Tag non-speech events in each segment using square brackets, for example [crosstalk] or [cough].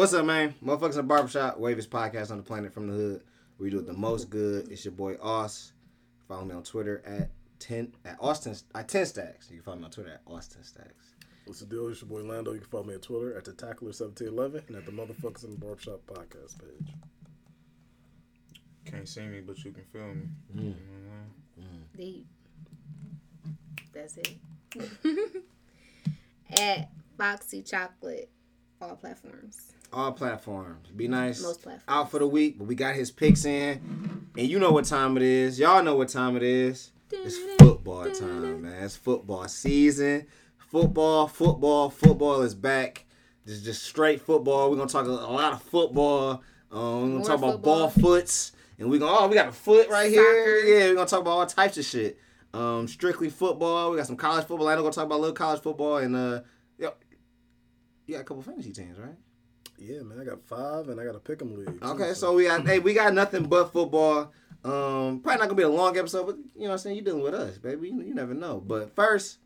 What's up, man? Motherfuckers in the barbershop, Wavis podcast on the planet from the hood. We do it the most good. It's your boy Aus. Follow me on Twitter at ten at Austin at ten stacks. You can follow me on Twitter at Austin stacks. What's the deal? It's your boy Lando. You can follow me on Twitter at the Tackler seventeen eleven and at the Motherfuckers in the Barbershop podcast page. Can't see me, but you can feel me. Mm. You know what I'm Deep. That's it. [laughs] At Foxy Chocolate, all platforms. All platforms. Be nice. Most platforms. Out for the week, but we got his picks in, and you know what time it is. Y'all know what time it is. It's football time, man. It's football season. Football, football, football is back. This is just straight football. We're gonna talk a, lot of football. Um, we're gonna More talk about football. ball foots, and we're gonna oh we got a foot right Soccer. here. Yeah, we're gonna talk about all types of shit. Um, strictly football. We got some college football. I know gonna talk about a little college football and uh, yo, you got a couple fantasy teams, right? Yeah, man, I got five and I got a pick'em league. too, Okay, so we got hey, we got nothing but football. Um, probably not gonna be a long episode, but you know what I'm saying. You dealing with us, baby. You, you never know. But first,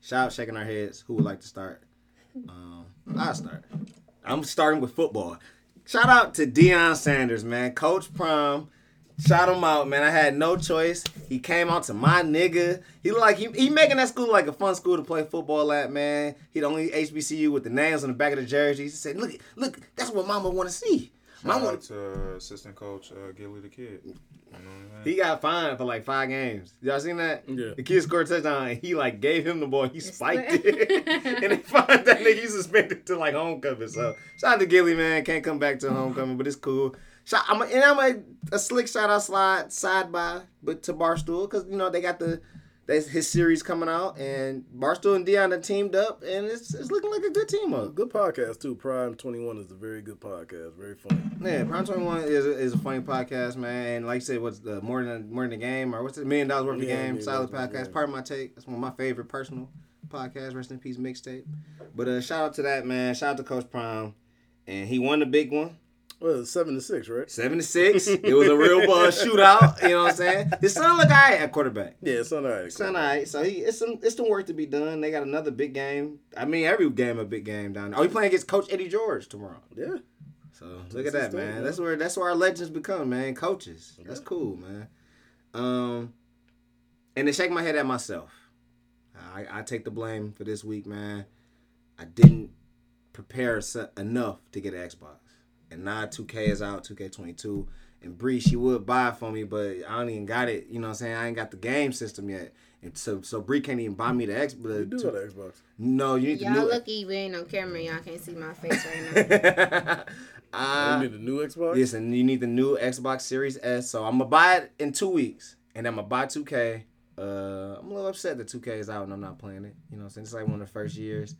shout out shaking our heads. Who would like to start? Um, I'll start. I'm starting with football. Shout out to Deion Sanders, man. Coach Prime. Shout him out, man. I had no choice. He came out to my nigga. He like he, he making that school like a fun school to play football at, man. He the only HBCU with the names on the back of the jerseys. He said, "Look, look, that's what Mama want to see." saying? Shout Mama, out to uh, assistant coach uh, Gilly the kid. You know I'm he got fined for like five games. Y'all seen that? Yeah. The kid scored a touchdown and he like gave him the ball. He spiked it. [laughs] and they fined that nigga. He suspended to like homecoming. So shout out to Gilly, man. Can't come back to homecoming, but it's cool. Shout, I'm a, and I'm a, a slick shout out slide side by, but to Barstool because you know they got the that's his series coming out and Barstool and Deion are teamed up and it's it's looking like a good team up. Good podcast too. Prime Twenty One is a very good podcast. Very funny. Yeah, Prime Twenty One is a, is a funny podcast, man. And like you said, what's the more than more than the game or what's the million dollars worth of Yeah, game? Solid Dollars Worth of podcast. Game. Part of my take. That's one of my favorite personal podcasts. Rest in peace, mixtape. But uh, shout out to that man. Shout out to Coach Prime, and he won the big one. Well, it's seven to six, right? Seven to six. it was a real uh, [laughs] shootout. You know what I'm saying? His son look alright at quarterback. Yeah, it's on alright. Son alright. So he it's some it's some work to be done. They got another big game. I mean, every game a big game down there. Oh, he playing against Coach Eddie George tomorrow. Yeah. So look at that, thing, man. man. That's where that's where our legends become, man. Coaches. That's cool, man. Um, and to shake my head at myself, I, I take the blame for this week, man. I didn't prepare enough to get an Xbox, and now 2K is out, 2K22. And Bree, she would buy it for me, but I don't even got it. You know what I'm saying? I ain't got the game system yet. And so, so Bree can't even buy me the Xbox. You do got an Xbox. No, you need Y'all the new. lucky we ain't on camera. Y'all can't see my face right now. uh, [laughs] you need the new Xbox. Yes, and you need the new Xbox Series S. So I'm gonna buy it in two weeks, and I'm gonna buy 2K. Uh, I'm a little upset that 2K is out and I'm not playing it. You know, since it's like one of the first years,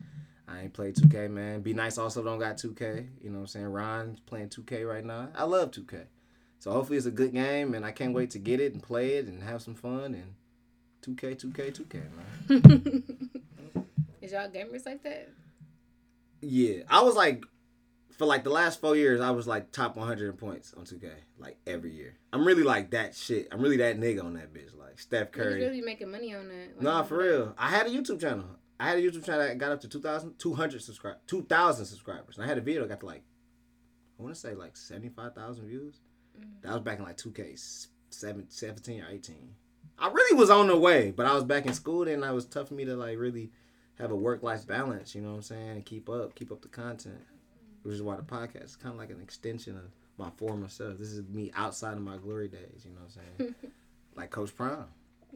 I ain't played 2K, man. Be nice also don't got 2K. You know what I'm saying? Ron's playing 2K right now. I love 2K. So hopefully it's a good game, and I can't wait to get it and play it and have some fun and 2K, 2K, 2K, man. [laughs] Is y'all gamers like that? Yeah, I was like, for like the last four years, I was like top 100 points on 2K, like every year. I'm really like that shit. I'm really that nigga on that bitch, like Steph Curry. You really making money on that? Nah, for real. I had a YouTube channel. I had a YouTube channel that got up to 2,000, 200 subscribers, 2,000 subscribers. And I had a video that got to like, I want to say like 75,000 views. Mm-hmm. That was back in like 2K seven, 17 or 18. I really was on the way, but I was back in school then. It was tough for me to like really have a work life balance, you know what I'm saying? And keep up, keep up the content. Which is why the podcast is kind of like an extension of my former self. This is me outside of my glory days, you know what I'm saying? [laughs] like Coach Prime.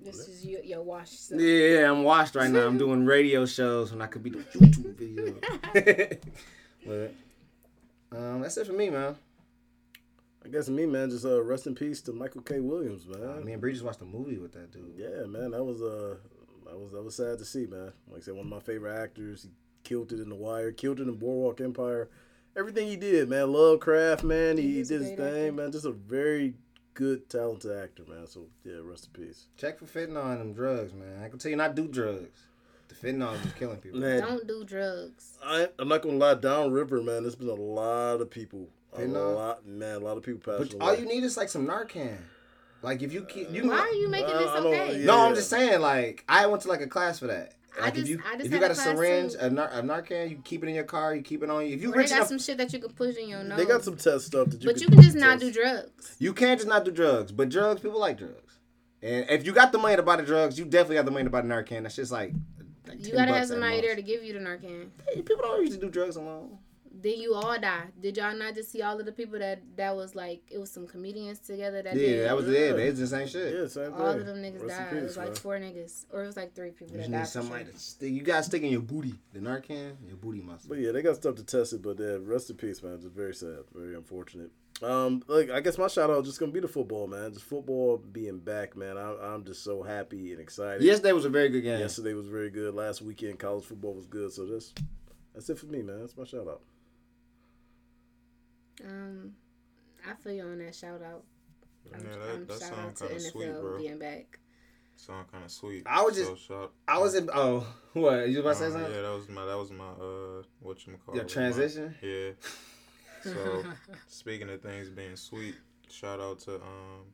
This is your, your wash. Stuff. Yeah, I'm washed right now. I'm doing [laughs] radio shows when I could be doing [laughs] YouTube videos. [laughs] but um, that's it for me, man. I guess me, man, just uh, rest in peace to Michael K. Williams, man. Uh, me and Bree just watched a movie with that dude. Yeah, man, that was uh, that was that was sad to see, man. Like I said, one of my favorite actors. He killed it in The Wire, killed it in Boardwalk Empire. Everything he did, man. Lovecraft, man. He, He did his thing, actor. man. Just a very good, talented actor, man. So yeah, rest in peace. Check for fentanyl and them drugs, man. I can tell you not do drugs. The fentanyl is killing people. Man, Don't do drugs. I, I'm not gonna lie. Downriver, man. There's been a lot of people. A Fentanyl? lot, man. A lot of people passing But away. all you need is like some Narcan. Like if you keep you Why are you making this I don't- okay? yeah. No, I'm just saying. Like I went to like a class for that, I Like just, if you I just if you got a syringe, too. a, nar- a Narcan, you keep it in your car, you keep it on you. If you Or they got enough, some shit that you can push in your nose. They got some test stuff that you. but you can just not do drugs. you can't just not do drugs. But drugs, people like drugs. And if you got the money to buy the drugs, you definitely got the money to buy the Narcan. That's just like, like You gotta have somebody there to give you the Narcan. Hey, People don't usually do drugs alone. Then you all die. Did y'all not just see all of the people that that was like it was some comedians together that Yeah, did that was Yeah. it. They just ain't shit. Yeah, same thing. all of them niggas Rest in died. it was like man. four niggas, or it was like three people You that just need died. somebody sure. to stick. You gotta stick in your booty. The Narcan, your booty muscle. But yeah, they got stuff to test it. But yeah, rest in peace, man. Just very sad, very unfortunate. Um, like I guess my shout out is just gonna be the football, man. Just football being back, man. I, I'm just so happy and excited. Yesterday was a very good game. Yesterday was very good. Last weekend, college football was good. So that's that's it for me, man. That's my shout out. Um, I feel you on that shout out. Yeah, I'm, that, I'm that shout sound out to kind of NFL sweet, bro. being back. Sound kind of sweet. I was So just- shocked. I was in. Oh, [laughs] what? You about to say Uh, something? Yeah, that was my that was my uh what you call Your transition. Yeah. [laughs] So speaking of things being sweet, shout out to um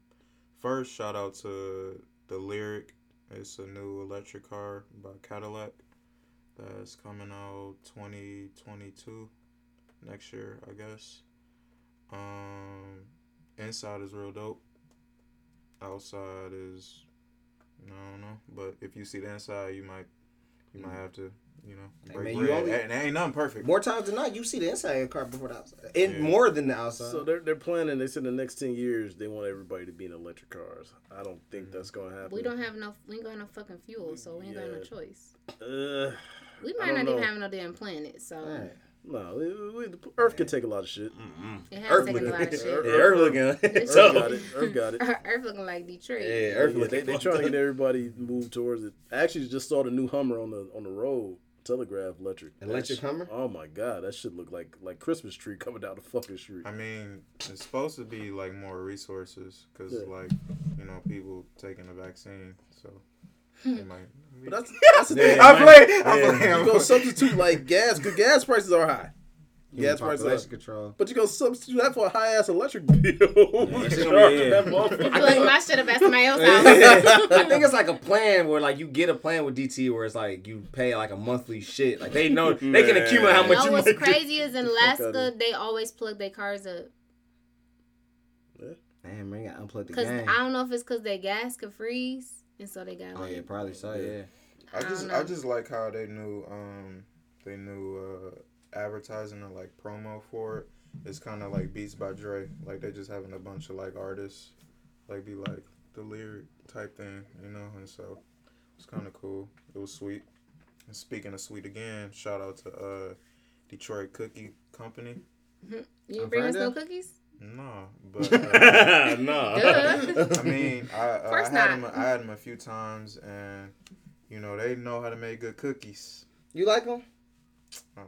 first shout out to the Lyriq. It's a new electric car by Cadillac that's coming out twenty twenty two next year, I guess. Um inside is real dope. Outside is I don't know, but if you see the inside, you might you might have to you know Hey, break man, you bread. only- and ain't nothing perfect. More times than not, you see the inside of the car before the outside. And Yeah. more than the outside. So they're they're planning. They said the next ten years they want everybody to be in electric cars. I don't think that's gonna happen. We don't have enough. We ain't got no fucking fuel, so we ain't got no choice. Uh, We might don't know. even have no damn planet. So Right. No, we, we, the Earth can take a lot of shit. it has Earth taken a lot of looking. shit. Yeah, Earth looking. Earth So- got it. Earth got it. [laughs] Earth looking like Detroit. Yeah, Yeah, Earth they looking. they they trying to get everybody moved towards it. I actually just saw the new Hummer on the on the road. Telegraph electric. Electric That Hummer? sh- Oh my god, that should look like like Christmas tree [laughs] coming down the fucking street. I mean, it's supposed to be like more resources because Yeah. like you know people taking the vaccine, so [laughs] they might. But that's [laughs] that's the thing. Yeah, I man. play. I Yeah. play. You go substitute like gas. Good gas prices are high. Human Gas prices are population control. But you go substitute that for a high ass electric bill. Oh, [laughs] that shit gonna be- Charging yeah. I feel like my shit have at somebody else's house. [laughs] I think it's like a plan where like you get a plan with DTE where it's like you pay like a monthly shit. Like they know they can accumulate how You much know you what's make. crazy is in Alaska they always plug their cars up. Damn, man, you gotta unplug the Cause game. I don't know if it's cause their gas could freeze, and so they got Oh like. yeah, probably so. Yeah. I I just don't I just like how they knew um they knew uh advertising or like promo for it. It's kind of like Beats by Dre. Like they just having a bunch of like artists like be like the Lyriq type thing, you know, and so it's kind of cool. It was sweet. And speaking of sweet again, shout out to uh Detroit Cookie Company. [laughs] You didn't bring us no cookies? No, but [laughs] uh, no. I mean, I, uh, I had not. them. I had them a few times, and you know they know how to make good cookies. You like them? Uh,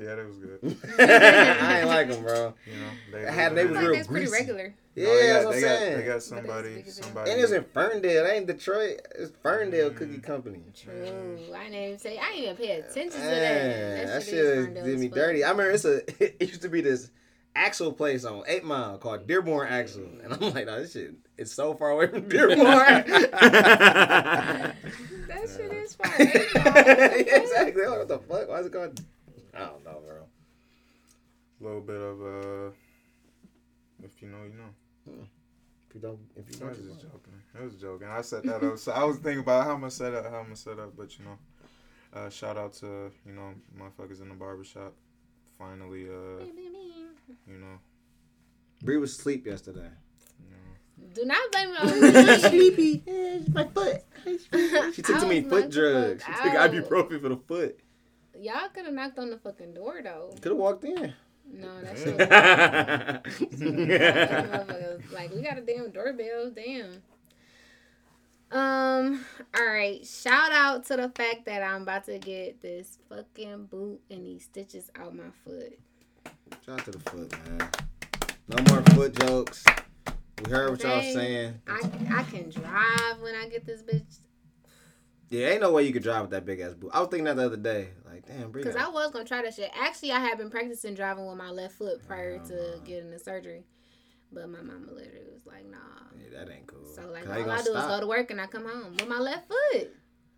yeah, that was good. [laughs] [laughs] I ain't like them, bro. You know, they, I had- they I was real like that's pretty greasy. regular. Yeah, No, they that's got, what I'm they got, saying. they got somebody. it's big as Somebody. And it's in Ferndale. That ain't Detroit. It's Ferndale Mm. Cookie Company. True. I didn't even say. I didn't even pay attention to that. Man, that shit shit is is- Ferndale did me dirty. I remember it's a. It used to be this Axel plays on Eight Mile called Dearborn Axel, and I'm like, no, this shit is so far away from Dearborn. [laughs] That shit is fire. [laughs] exactly. What the fuck? Why is it called? I don't know, bro. A little bit of uh, if you know, you know. If you don't, if you don't, was you just don't. joking. I was joking. I set that up. So I was thinking about how I'm gonna set up, how I'm gonna set up. But you know, uh, shout out to you know motherfuckers in the barbershop. Finally, uh, you know, Bree was asleep yesterday. you. Do not blame it on me. Sleepy. my foot. She took I too many foot drugs. She fuck took out. ibuprofen for the foot. Y'all could have knocked on the fucking door though. Could have walked in. No, that's [laughs] Yeah. shit. [laughs] Like we got a damn doorbell. Damn. Um. All right. Shout out to the fact that I'm about to get this fucking boot and these stitches out my foot. Shout out to the foot, man. No more foot jokes. We heard what y'all saying. I I can drive when I get this bitch. Yeah, ain't no way you could drive with that big ass boot. I was thinking that the other day. Like, damn, Bree. Cause I was gonna try that shit. Actually, I had been practicing driving with my left foot prior to Uh-huh. getting the surgery, but my mama literally was like, "Nah." Yeah, that ain't cool. So like, all I do is go to work and I come home with my left foot.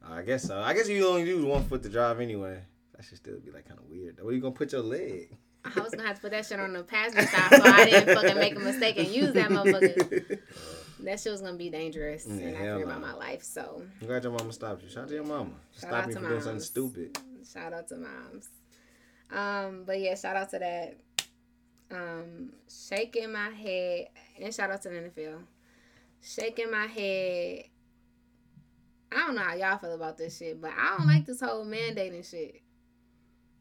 I guess so. I guess you only use one foot to drive anyway. That should still be like kind of weird. Where you gonna put your leg? I was gonna have to put that shit on the passenger side so I didn't fucking make a mistake and use that motherfucker. [laughs] That shit was gonna be dangerous, Yeah, and I fear about my life. So I'm glad your mama stopped you. Shout out to your mama. Shout Stop out me to from doing something stupid. shout out to moms. Um, but yeah, shout out to that. Um, shaking my head and shout out to the NFL. Shaking my head. I don't know how y'all feel about this shit, but I don't like this whole mandating shit.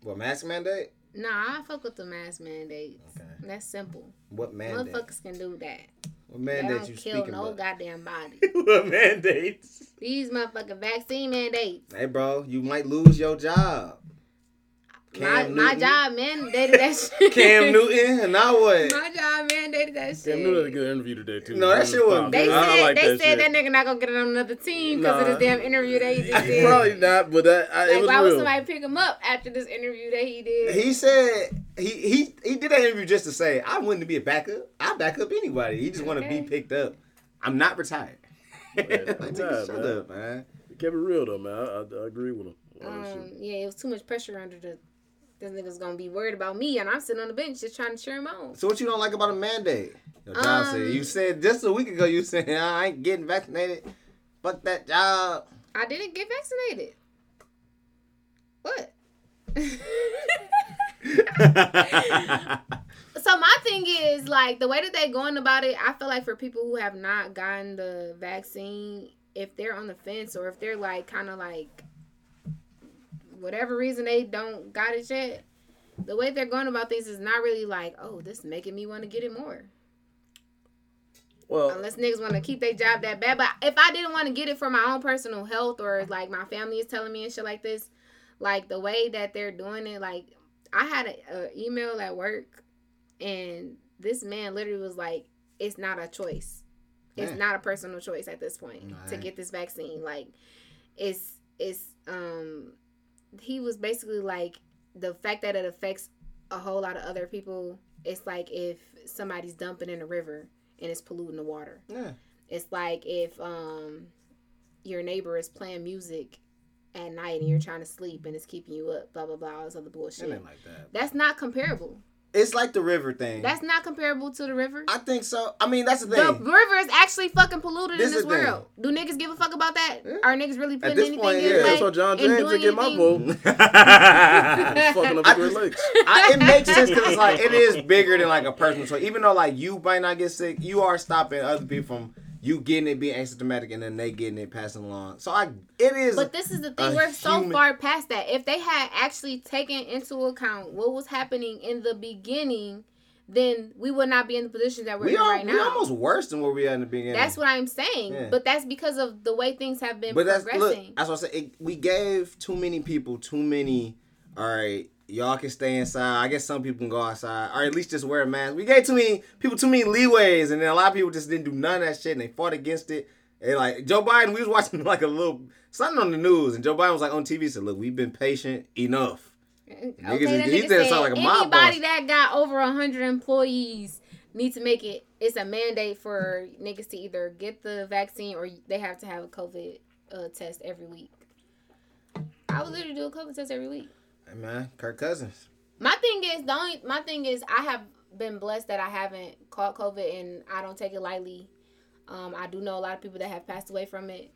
What mask mandate? Nah, I fuck with the mask mandates. Okay. That's simple. What mandate? Motherfuckers can do that. What They mandate don't you kill no about? goddamn body. [laughs] what mandates? These motherfucking vaccine mandates. Hey, bro, you might lose your job. My, Cam my Newton? job mandated that [laughs] shit. Cam Newton, and now what? My job mandated that shit. Cam Newton had a good interview today too. No, that shit was- They I said like they that said shit. that nigga not gonna get it on another team because of this damn interview that he just [laughs] did. Probably not, but that I, it like, was why would somebody pick him up after this interview that he did? He said he he he did that interview just to say I wouldn't be a backup. I back up anybody. He just want to be picked up. I'm not retired. Yeah, [laughs] like, I'm tired, shut man. up, man. He kept it real though, man. I, I, I agree with him. um, yeah, it was too much pressure under the. This nigga's gonna be worried about me, and I'm sitting on the bench just trying to cheer him on. So what you don't like about a mandate? Your job Um, said you said just a week ago you said [laughs] I ain't getting vaccinated. Fuck that job. I didn't get vaccinated. What? [laughs] So my thing is like the way that they're going about it. I feel like for people who have not gotten the vaccine, if they're on the fence or if they're like kind of like whatever reason they don't got it yet, the way they're going about things is not really like, oh, this is making me want to get it more. Well, Unless niggas want to keep their job that bad. But if I didn't want to get it for my own personal health or like my family is telling me and shit like this, like the way that they're doing it, like I had an email at work and this man literally was like, it's not a choice. It's not a personal choice at this point it to get this vaccine. Like, it's it's um, he was basically like the fact that it affects a whole lot of other people. It's like if somebody's dumping in a river and it's polluting the water. yeah. It's like if um your neighbor is playing music at night and you're trying to sleep and it's keeping you up, blah blah blah, all this other It bullshit. ain't like that. That's not comparable. It's like the river thing. That's not comparable to the river. I think so. I mean that's the thing. The river is actually fucking polluted This in this is the thing. world. Do niggas give a fuck about that? Yeah. Are niggas really putting this anything point, in yeah. like, That's why John and James doing didn't get my anything? vote. [laughs] [laughs] Fucking up the Great Lakes. [laughs] I, it makes sense because it's like it is bigger than like a person. So Even though like you might not get sick, you are stopping other people from you getting it, being asymptomatic, and then they getting it, passing along. So I, it is. But this is the thing, we're so human- far past that. If they had actually taken into account what was happening in the beginning, then we would not be in the position that we're we in are right now. almost worse than where we are in the beginning. That's what I'm saying. Yeah. But that's because of the way things have been But that's look. progressing. That's what I said. It, we gave too many people too many. All right, y'all can stay inside. I guess some people can go outside, or at least just wear a mask. We gave too many people too many leeways, and then a lot of people just didn't do none of that shit, and they fought against it. And like Joe Biden, we was watching [laughs] like a little something on the news, and Joe Biden was like on TV said, "Look, we've been patient enough." Okay, Niggas he nigga said like a mob anybody that got over hundred employees need to make it. It's a mandate for [laughs] niggas to either get the vaccine or they have to have a COVID uh, test every week. I would literally do a COVID test every week. Hey man, Kirk Cousins. My thing is the only my thing is I have been blessed that I haven't caught COVID and I don't take it lightly. Um, I do know a lot of people that have passed away from it,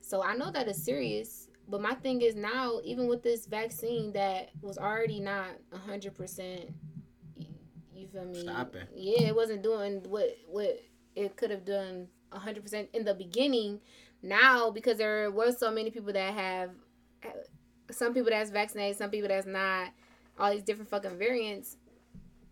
so I know that it's serious. But my thing is now, even with this vaccine that was already not hundred percent, you feel me? Stopping. Yeah, it wasn't doing what what it could have done hundred percent in the beginning. Now, because there were so many people that have, some people that's vaccinated, some people that's not, all these different fucking variants.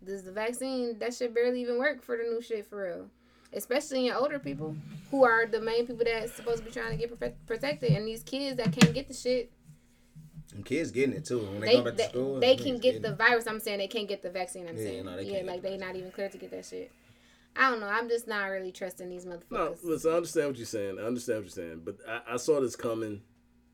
Does the vaccine that should barely even work for the new shit for real? Especially in older people who are the main people that's supposed to be trying to get profe- protected, and these kids that can't get the shit, Them kids getting it too when they, they go back they, to school. they them can get the it. virus. I'm saying they can't get the vaccine. I'm Yeah, saying no, they yeah, can't like get they not even clear to get that shit. I don't know. I'm just not really trusting these motherfuckers. No, motherfuckers. listen, I understand what you're saying. I understand what you're saying, but I, I saw this coming.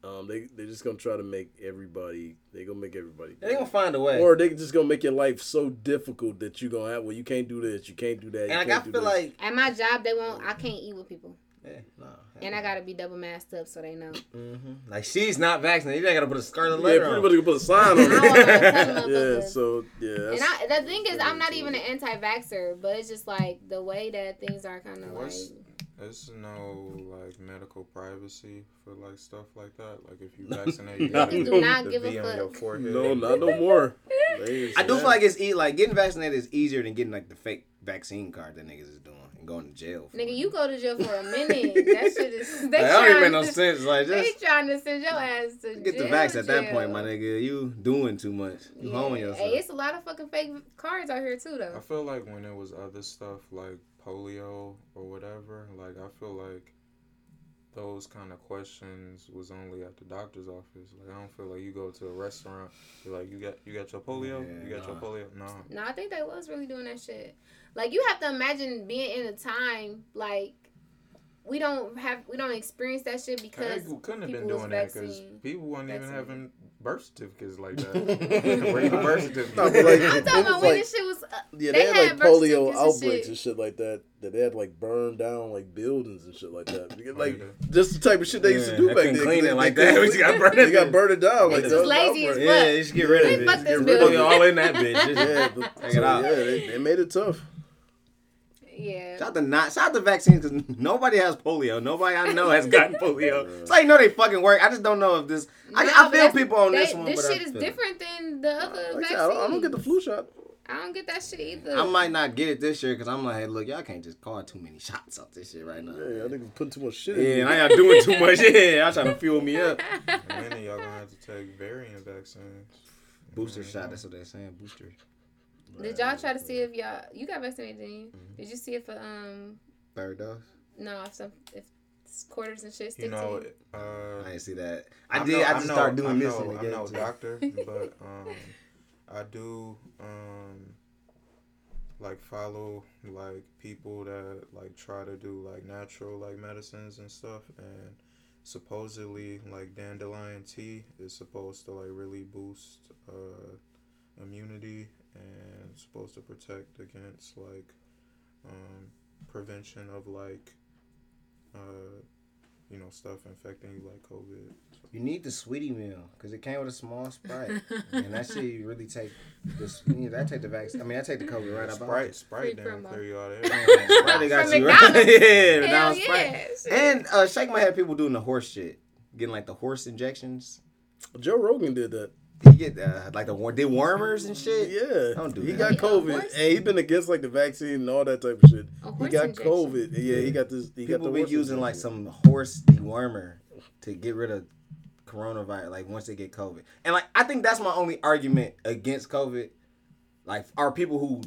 Um, they they're just gonna try to make everybody. They gonna make everybody. They gonna find a way. Or they just gonna make your life so difficult that you are gonna have. Well, you can't do this. You can't do that. And like, I feel this. like At my job, they won't. I can't eat with people. Yeah, no. And I gotta be double masked up so they know. Mm-hmm. Like she's not vaccinated. You ain't gotta put a scarlet Yeah, letter pretty on. much you can put a sign [laughs] on I don't wanna tell it. yeah, so yeah. And I, the thing is, I'm not even an anti-vaxer, but it's just like the way that things are kind of like. What's- There's no like medical privacy for like stuff like that. Like if you [laughs] vaccinate, you Niggas gotta do put not the give a V on fuck. your forehead. no, not no more. They ain't I do saying feel like it's e- like getting vaccinated is easier than getting like the fake vaccine card that niggas is doing and going to jail. For. Nigga, you go to jail for a minute. that shit is. [laughs] They Like, that don't even make no sense. Like They just trying to send your ass to get the jail, vax at that point, my nigga. You doing too much. You Yeah. holding yourself. Hey, it's a lot of fucking fake cards out here too, though. I feel like when there was other stuff like polio or whatever, like I feel like those kind of questions was only at the doctor's office. Like I don't feel like you go to a restaurant, you're like, you got you got your polio, Yeah, you got your polio. No, No, I think they was really doing that shit. Like you have to imagine being in a time like we don't have we don't experience that shit because Because couldn't have been people doing that because people weren't even having birth certificates like that. [laughs] Where you birth certificate? No, but like- I'm It talking about when like- this shit was. Yeah, They they, had had like polio certificates and outbreaks shit. and shit like that. That they had like burned down like buildings and shit like that. Because, Like oh, just the type of shit they used to do back then. clean it like that. [laughs] couldn't We just got clean- [laughs] burned They got burned it down. Like Niggas that lazy as fuck. Yeah, you should get rid of it. fuck Just this get rid of building. it all in that bitch. [laughs] Yeah, but, Take it out. yeah, they, they made it tough. yeah. Shout out to not shout out to vaccines because nobody has polio. Nobody I know has gotten polio. So I know they fucking work. I just don't know if this. I, I feel people on they- this one. This but I shit is different than the other Like I vaccines. said, I don't, I don't get the flu shot. I don't get that shit either. I might not get it this year because I'm like, hey, look, y'all can't just call too many shots off this shit right now. Yeah, I think we're putting too much shit Yeah, in and. I y'all doing too much. [laughs] Yeah, y'all trying to fuel me up. [laughs] Many of y'all gonna have to take variant vaccines. Booster Mhm. shot. That's what they're saying. Booster. Did y'all try to see if y'all you got vaccinated? Didn't you? Mm-hmm. Did you see if um Third dose. no if some if quarters and shit stick You know, to you? uh, I didn't see that. I I'm did. no- I I'm just started doing I'm this and I'm gave no it to me. doctor, [laughs] but um, I do um, like follow like people that like try to do like natural like medicines and stuff, and supposedly like dandelion tea is supposed to like really boost uh, immunity and supposed to protect against like um, prevention of like uh, you know stuff infecting you like COVID. You need the sweetie meal because it came with a small sprite, [laughs] and that shit you really take this. You know, I take the vaccine. I mean, I take the COVID right up. Sprite, Sprite, Free damn, clear [laughs] you out of Sprite, got From you right. [laughs] Yeah, Hell McDonald's yeah, Sprite. shit. And uh, Shake My Head people doing the horse shit, getting like the horse injections. Joe Rogan did that. You get uh, like the wor- did wormers and shit. Yeah, Don't do he that. got COVID, horse? and he been against like the vaccine and all that type of shit. A He got injection. COVID. Yeah, he got this. He got People the be horse using like some horse dewormer to get rid of coronavirus. Like once they get COVID, and like I think that's my only argument against COVID. Like, are people who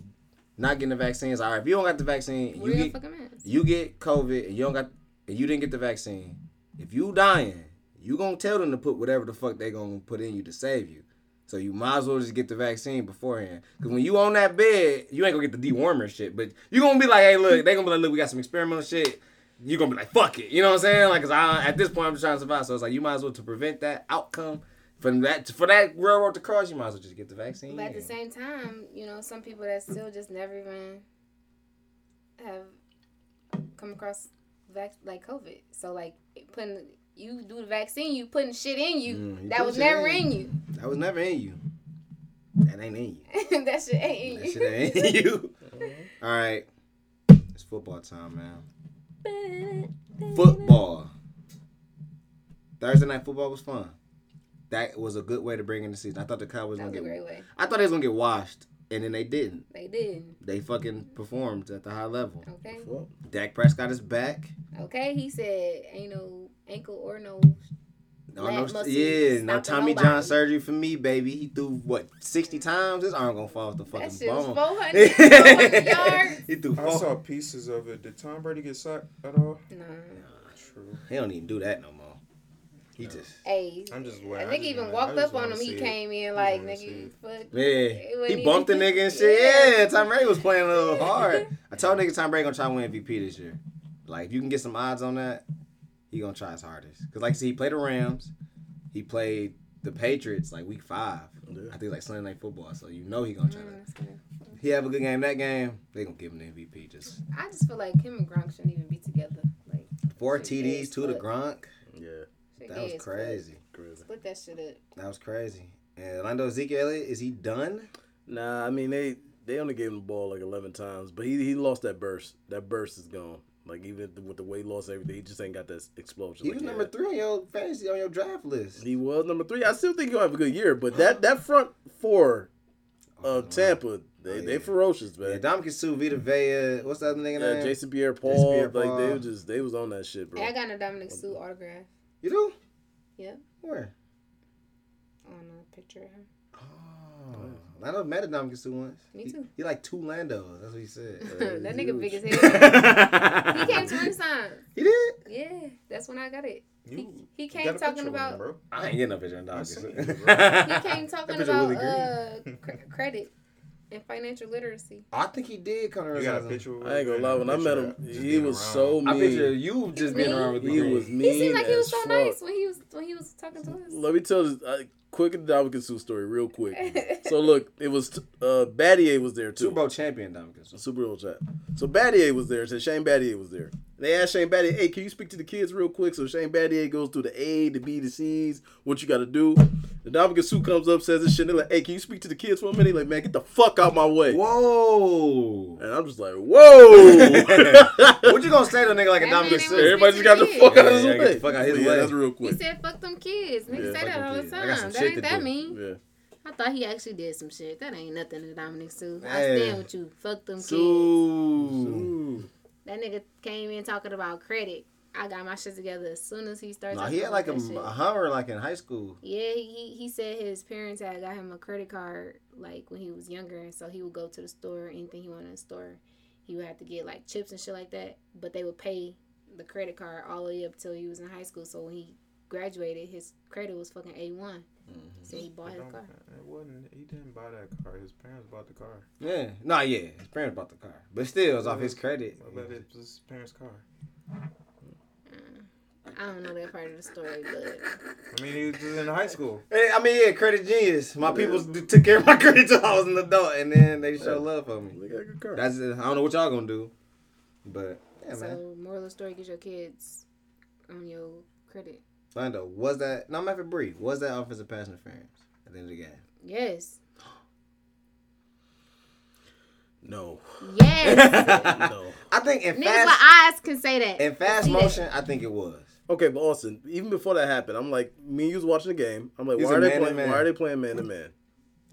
not getting the vaccines? All right, if you don't got the vaccine, you get you get COVID, and you don't got, and you didn't get the vaccine. If you dying, you gonna tell them to put whatever the fuck they gonna put in you to save you. So you might as well just get the vaccine beforehand. Cause when you on that bed, you ain't gonna get the dewormer shit, but you gonna be like, hey, look, they gonna be like, look, we got some experimental shit. You gonna be like, fuck it, you know what I'm saying? Like, cause I, at this point, I'm just trying to survive. So it's like you might as well to prevent that outcome from that for that railroad to cross. You might as well just get the vaccine. But at the same time, you know, some people that still just never even have come across vac- like COVID. So like putting you do the vaccine, you putting shit in you Mm, you that was never in in you. that was never in you. That ain't in you. [laughs] that shit ain't in That you. shit ain't in [laughs] you. All right, it's football time, man. Football. Thursday night football was fun. That was a good way to bring in the season. I thought the Cowboys That gonna was a get. great way. I thought they was gonna get washed, and then they didn't. They did. They fucking performed at the high level. Okay. Well, Dak Prescott is back. Okay. He said ain't no ankle or no. No, no, muscle yeah, no Tommy nobody. John surgery for me, baby. He threw what sixty times. His arm gonna fall off the That fucking shit was bone. 400, 400 [laughs] yards. he threw I saw pieces of it. Did Tom Brady get sacked at all? Nah. True. He don't even do that no more. He just Hey. I'm just I waiting. think he even walked up on him. He came in like, wanna nigga, fuck. Yeah, It he bumped the nigga and shit. Yeah. Yeah. Tom Brady was playing a little [laughs] hard. I told nigga Tom Brady gonna try to win MVP this year. Like if you can get some odds on that, he gonna try his hardest. Cause like I said, he played the Rams, he played the Patriots like week five. Yeah. I think like Sunday night football, so you know he gonna try to. Mm, that's good. He have a good game that game. They gonna give him the MVP. Just I just feel like him and Gronk shouldn't even be together. Like Four TDs, two to fuck. Gronk. Yeah, Shit That was crazy. crazy. Split that shit up. That was crazy. And Orlando Ezekiel Elliott, is he done? Nah, I mean they they only gave him the ball like eleven times, but he he lost that burst. That burst is gone. Like even with the weight loss, lost everything, he just ain't got that explosion. He like was he number had. three on your fantasy on your draft list. He was number three. I still think he'll have a good year, but that that front four of oh, Tampa, they Oh, yeah. they ferocious, Yeah, man. Ndamukong Suh, Vita Vea, what's that other nigga Yeah, name? Jason Pierre Paul, Pierre like they were just they was on that shit, bro. Hey, I got a Ndamukong Suh autograph. You do? Yep. Where? On a picture of him. Oh, I know met a Ndamukong Suh once. Me He- too. He, like two Landos. That's what he said. [laughs] that nigga huge. big as hell. he [laughs] he came to Renaissance. He did? Yeah, that's when I got it. You He got came a talking about. him, bro. I ain't getting no picture of I Dominic seen Sue. it, bro. He came talking about really uh, cr- credit and financial literacy. I think he did come to You got a picture with I ain't gonna him? lie. When I met him, he was around. so I picture mean. you just mean. being around with me. He was mean. He seemed like he was so fuck. nice when he was when he was talking to us. Let me tell this uh, quick Ndamukong Suh story real quick. so look, it was uh Battier was there too. Super Bowl champion Ndamukong Suh. Super Bowl chat. So Battier was there. So Shane Battier was there. They asked Shane Battier, "Hey, can you speak to the kids real quick?" So Shane Battier goes through the A, the B, the C's, what you got to do. The Ndamukong Suh comes up, says this shit. They're like, "Hey, can you speak to the kids for a minute?" Like, man, get the fuck out my way. Whoa. And I'm just like, whoa. [laughs] what you gonna say to a nigga like a That Ndamukong Suh? Everybody just got the Yeah, fuck out of his yeah, way. get fuck out his yeah, way. That's real quick. He quick. said, "Fuck them kids." Nigga Yeah, say that them all the kids. I time. got some That shit ain't to that do. mean. Yeah. I thought he actually did some shit. That ain't nothing to Ndamukong Suh. I Hey. stand with you. Fuck them kids. Sue. That nigga came in talking about credit. I got my shit together as soon as he started. No, he had like a, a Hummer like in high school. Yeah, he, he he said his parents had got him a credit card like when he was younger, and so he would go to the store, anything he wanted in the store, he would have to get like chips and shit like that. But they would pay the credit card all the way up till he was in high school. So when he graduated, his credit was fucking A one. Mm-hmm. So he bought It his car. It wasn't. He didn't buy that car. His parents bought the car. Yeah. No, yeah. His parents bought the car. But still, it was off his credit. I bet it was his parents' car. Mm. I don't know that part of the story, but I mean, he was just in high school. Hey, I mean, yeah, credit genius. My people took care of my [laughs] credit until I was an adult, and then they show love for me. They got a good car. That's I don't know what y'all gonna do, but yeah, man. so moral of the story: get your kids on your credit. Lando, was that no matter Bree? Was that offensive pass interference at the end of the game? Yes, no. yes. [laughs] No. I think in Niggas with fast eyes can say that. in fast See that. motion, I think it was. Okay, but Austin, even before that happened, I'm like, me and you was watching the game. I'm like, He's why are they playing? man. Why are they playing man to man?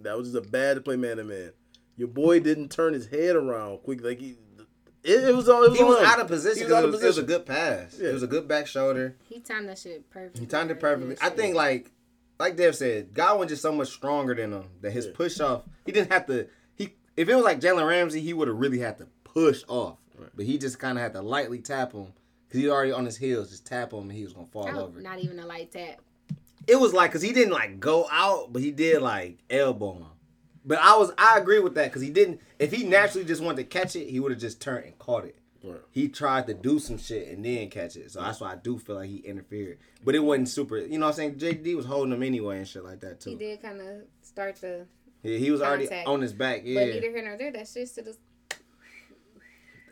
That was just a bad to play man to man. Your boy didn't turn his head around quick. Like he, it, it was all. It was He was out of position. He was 'cause out it, of was, it was a good pass. Yeah. It was a good back shoulder. He timed that shit perfectly. He timed it perfectly. I think like like Dev said, Godwin just so much stronger than him that his Yeah. push off. He didn't have to. He if it was like Jalen Ramsey, he would have really had to push off. But he just kind of had to lightly tap him because he already on his heels. Just tap him and he was gonna fall was over. not even a light tap. It was like because he didn't like go out, but he did like elbow him. But I was I agree with that because he didn't. If he naturally just wanted to catch it, he would have just turned and caught it. Right. He tried to do some shit and then catch it. So that's why I do feel like he interfered. But it wasn't super. You know what I'm saying? JD was holding him anyway and shit like that too. He did kind of start the, Yeah, he was already on his back. Yeah. but neither here nor there. That shit still just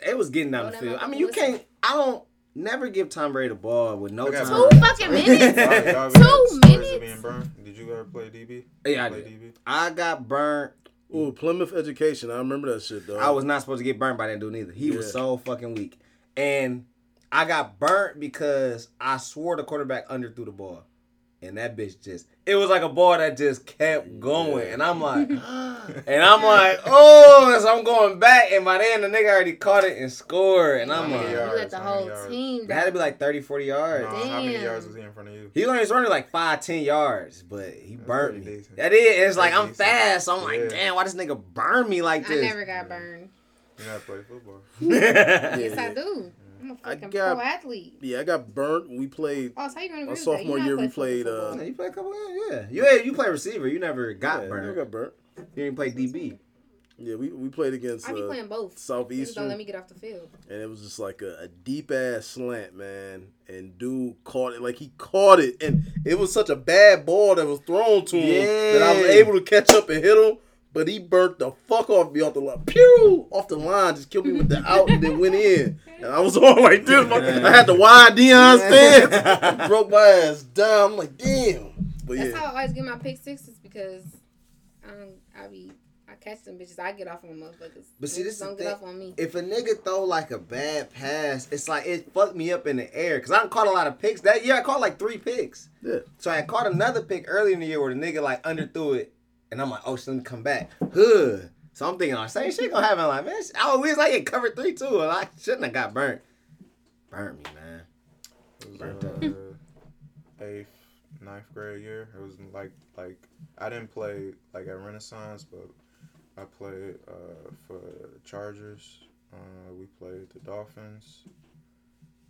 it was getting down Throw the field. I mean, you whistle. can't. I don't never give Tom Brady the ball with no time. two fucking [laughs] minutes. Y'all- y'all Two got stories of minutes? being burned? Did you ever play DB? Yeah, I play did. DB. I got burnt. Ooh, Plymouth Education. I remember that shit though. I was not supposed to get burnt by that dude either. He was so fucking weak. And I got burnt because I swore the quarterback underthrew the ball. And that bitch just it was like a ball that just kept going. And I'm like [laughs] and I'm like, oh, so I'm going back. And by then the nigga already caught it and scored. And I'm like, you yards? let the whole team. it had to be like 30, 40 yards. No, how many yards was he in front of you? He only was running like five, ten yards, but he burnt me. decent. that is it's like Pretty I'm decent. fast, so I'm like, Yeah. damn, why this nigga burn me like this I never got burned. You never play football. [laughs] Yes, I do. I'm a I fucking got- pro athlete. yeah, I got burnt. We played. Oh, so how you gonna agree My with sophomore You year, we played, uh. Yeah, you play a couple. Yeah, you yeah, you play receiver. You never got yeah, burned. I got burnt. You didn't play DB. Yeah, we, we played against I be uh, playing both. Just Southeastern. don't let me get off the field. and it was just like a, a deep ass slant, man. And dude caught it, like he caught it, and it was such a bad ball that was thrown to him that I was able to catch up and hit him. But he burnt the fuck off me off the line. Pew! Off the line, just killed me with the out and then went in. And I was [laughs] all like this. I had the wide Deion stance. Broke my ass down. I'm like, damn. But That's yeah. how I always get my pick sixes because um, I be I catch them bitches. I get off on motherfuckers. But see, this is don't get thing. off on me. If a nigga throw like a bad pass, it's like it fucked me up in the air. Cause I caught a lot of picks that year. I caught like three picks. Yeah. So I caught another pick early in the year where the nigga like underthrew it, and I'm like, oh, let me come back. Huh. So I'm thinking, oh, same shit gonna happen. Like, man, I always like it covered three too, and I shouldn't have got burnt. Burnt me, man. It was uh, eighth, ninth grade year. It was like like I didn't play like at Renaissance, but I played uh, for Chargers. Uh, we played the Dolphins.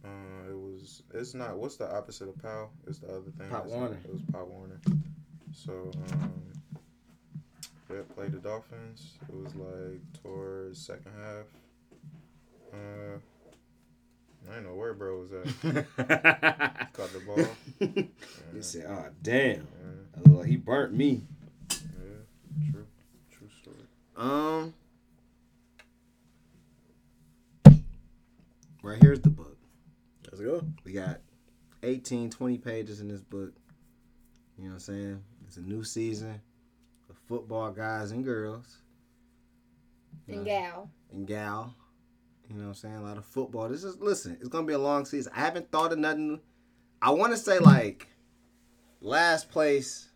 Uh, it was it's not what's the opposite of Powell? It's the other thing. Pop Warner. It was Pop Warner. So um, yeah, played the Dolphins. It was like towards second half. Uh, I didn't know where bro was at. [laughs] Caught the ball. You said, oh damn. Yeah, I like, he burnt me. yeah, true, true story. Um. Right here's the book. Let's go. We got 18, 20 pages in this book. You know what I'm saying? It's a new season of football guys and girls And gal. and gal. You know what I'm saying? A lot of football. This is listen, it's gonna be a long season. I haven't thought of nothing. I wanna say like last place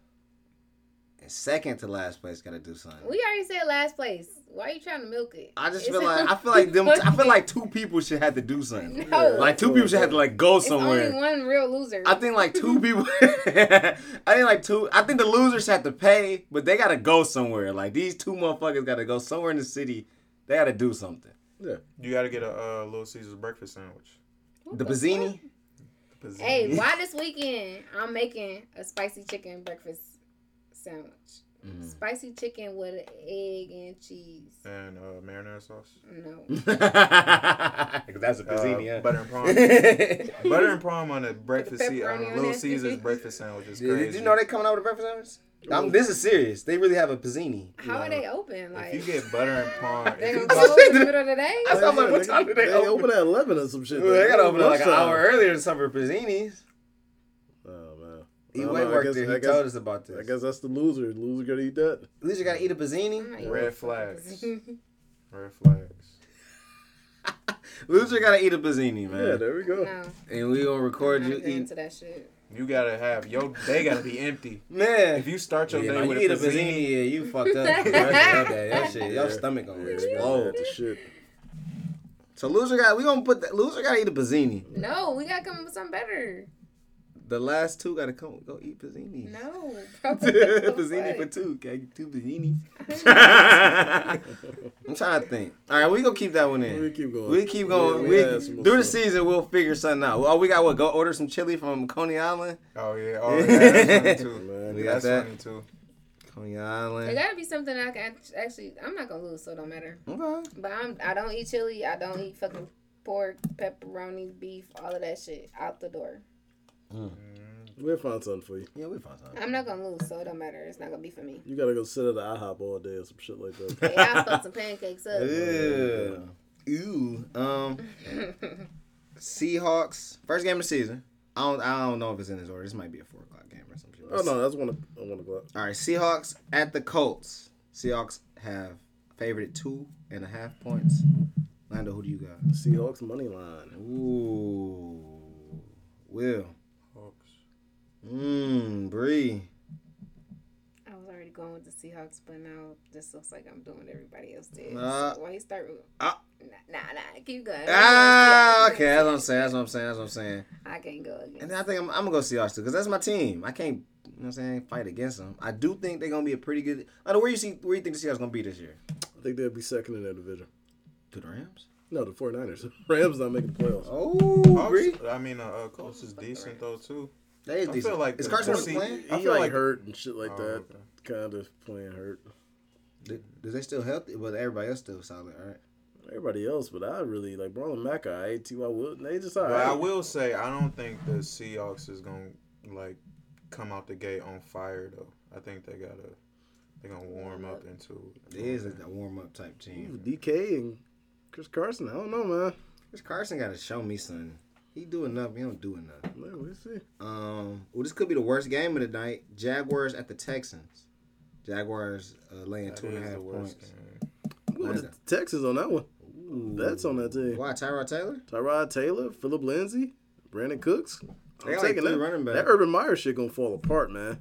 and second to last place gotta do something. We already said last place. Why are you trying to milk it? I just It's feel like I feel [laughs] like them I feel like two people should have to do something. no. Like two people should have to like go it's only somewhere. one real loser. I think like two people. [laughs] I think like two. I think the losers have to pay, but they gotta go somewhere. Like these two motherfuckers gotta go somewhere in the city. They gotta do something. Yeah. You got to get a uh, Little Caesars breakfast sandwich. The Bazzini. Pizza. Hey, why this weekend I'm making a spicy chicken breakfast sandwich. Mm. Spicy chicken with an egg and cheese. and uh, marinara sauce. No. [laughs] Because that's a Bazzini. Uh, yeah. butter and [laughs] prawn. Butter and prawn on a breakfast Pepperoni se- on a Little it. Caesars breakfast sandwich is crazy. you know they coming out with a breakfast sandwich? I'm, this is serious. They really have a pizzini. How are they open? Like if you get butter and prawn, they if you close in the middle of the day? I said, I'm like, what time do they open? open at 11 or some shit. Well, they gotta open it like an Lunchtime. hour earlier than some for Bazzinis. Man. He I way know, worked guess- there. He I guess- told us about this. I guess that's the loser. The loser gotta eat that. At least gotta eat a I'm Bazzini. Red flags. [laughs] red flags. Loser gotta eat a Bazzini, man. Yeah, there we go. no, and we gonna I'm record you agreeing eat. that shit. You gotta have yo. They gotta be empty. Man, If you start your yeah, day no, with you eat a a Bazzini, Bazzini, yeah, you fucked up. for the rest of your shit, your Yeah. stomach gonna explode. that's the shit. So loser got we gonna put that loser gotta eat a Bazzini. No, we gotta come up with something better. The last two gotta come go eat Bazzinis. No. [laughs] Bazzini for two. Can I get two Bazzinis? [laughs] I'm trying to think. All right, we gonna keep that one in. We keep going. We keep going. We- We, we had some more through the stuff. season, we'll figure something out. Oh, we got what? Go order some chili from Coney Island. oh yeah, oh yeah, that's funny [laughs] too. Man, We got that's that. funny too. Coney Island. It gotta be something I can actually. I'm not gonna lose, so it don't matter. Okay. But I'm. I don't eat chili. I don't eat fucking pork, pepperoni, beef, all of that shit out the door. We'll find something for you. Yeah, we found something. I'm not gonna lose, so it don't matter. It's not gonna be for me. You gotta go sit at the IHOP all day or some shit like that. Hey, I fuck some pancakes up. Ew. Ew. Um, Seahawks first game of the season. I don't. I don't know if it's in this order. This might be a four o'clock game or some shit. oh no, that's one. of- One o'clock. All right, Seahawks at the Colts. Seahawks have favored two and a half points. Lando, who do you got? Seahawks money line. Ooh, Will. Hawks. Mmm, Bree. I was already going with the Seahawks, but now this looks like I'm doing what everybody else did. Uh, so why you start? With, ah. nah, nah, nah, keep going. Ah, okay. That's what I'm saying. That's what I'm saying. That's what I'm saying. I can't go again. And then I think I'm, I'm gonna go Seahawks too, because that's my team. I can't, you know what I'm saying, fight against them. I do think they're gonna be a pretty good. Lando, where you see, where you think the Seahawks gonna be this year? I think they'll be second in their division. To the Rams. No, the 49ers. [laughs] Rams not making the playoffs. Oh, Bree. Hawks, I mean, uh, uh, Colts is decent though too. That is I decent. feel like is Carson the Wentz playing? He I feel like, like- hurt and shit like Oh, that. okay. Kind of playing hurt. Th- Does they still healthy? But everybody else still solid, all right? Everybody else, but I really like Marlon Mack. I T.Y. Wood. They just But alright. I will say, I don't think the Seahawks is gonna like come out the gate on fire though. I think they gotta They're gonna warm up into It is a warm up type team. DK and Chris Carson. I don't know, man. Chris Carson got to show me something. He do enough. He don't do enough. Man, we'll see. Um, well, this could be the worst game of the night. Jaguars at the Texans. Jaguars uh, laying That two and a is half points. game. I'm going with the Texans on that one. That's on that team. Why Tyrod Taylor? Tyrod Taylor, Philip Lindsay, Brandon Cooks. I'm got like taking three that. running backs. That Urban Meyer shit gonna fall apart, man.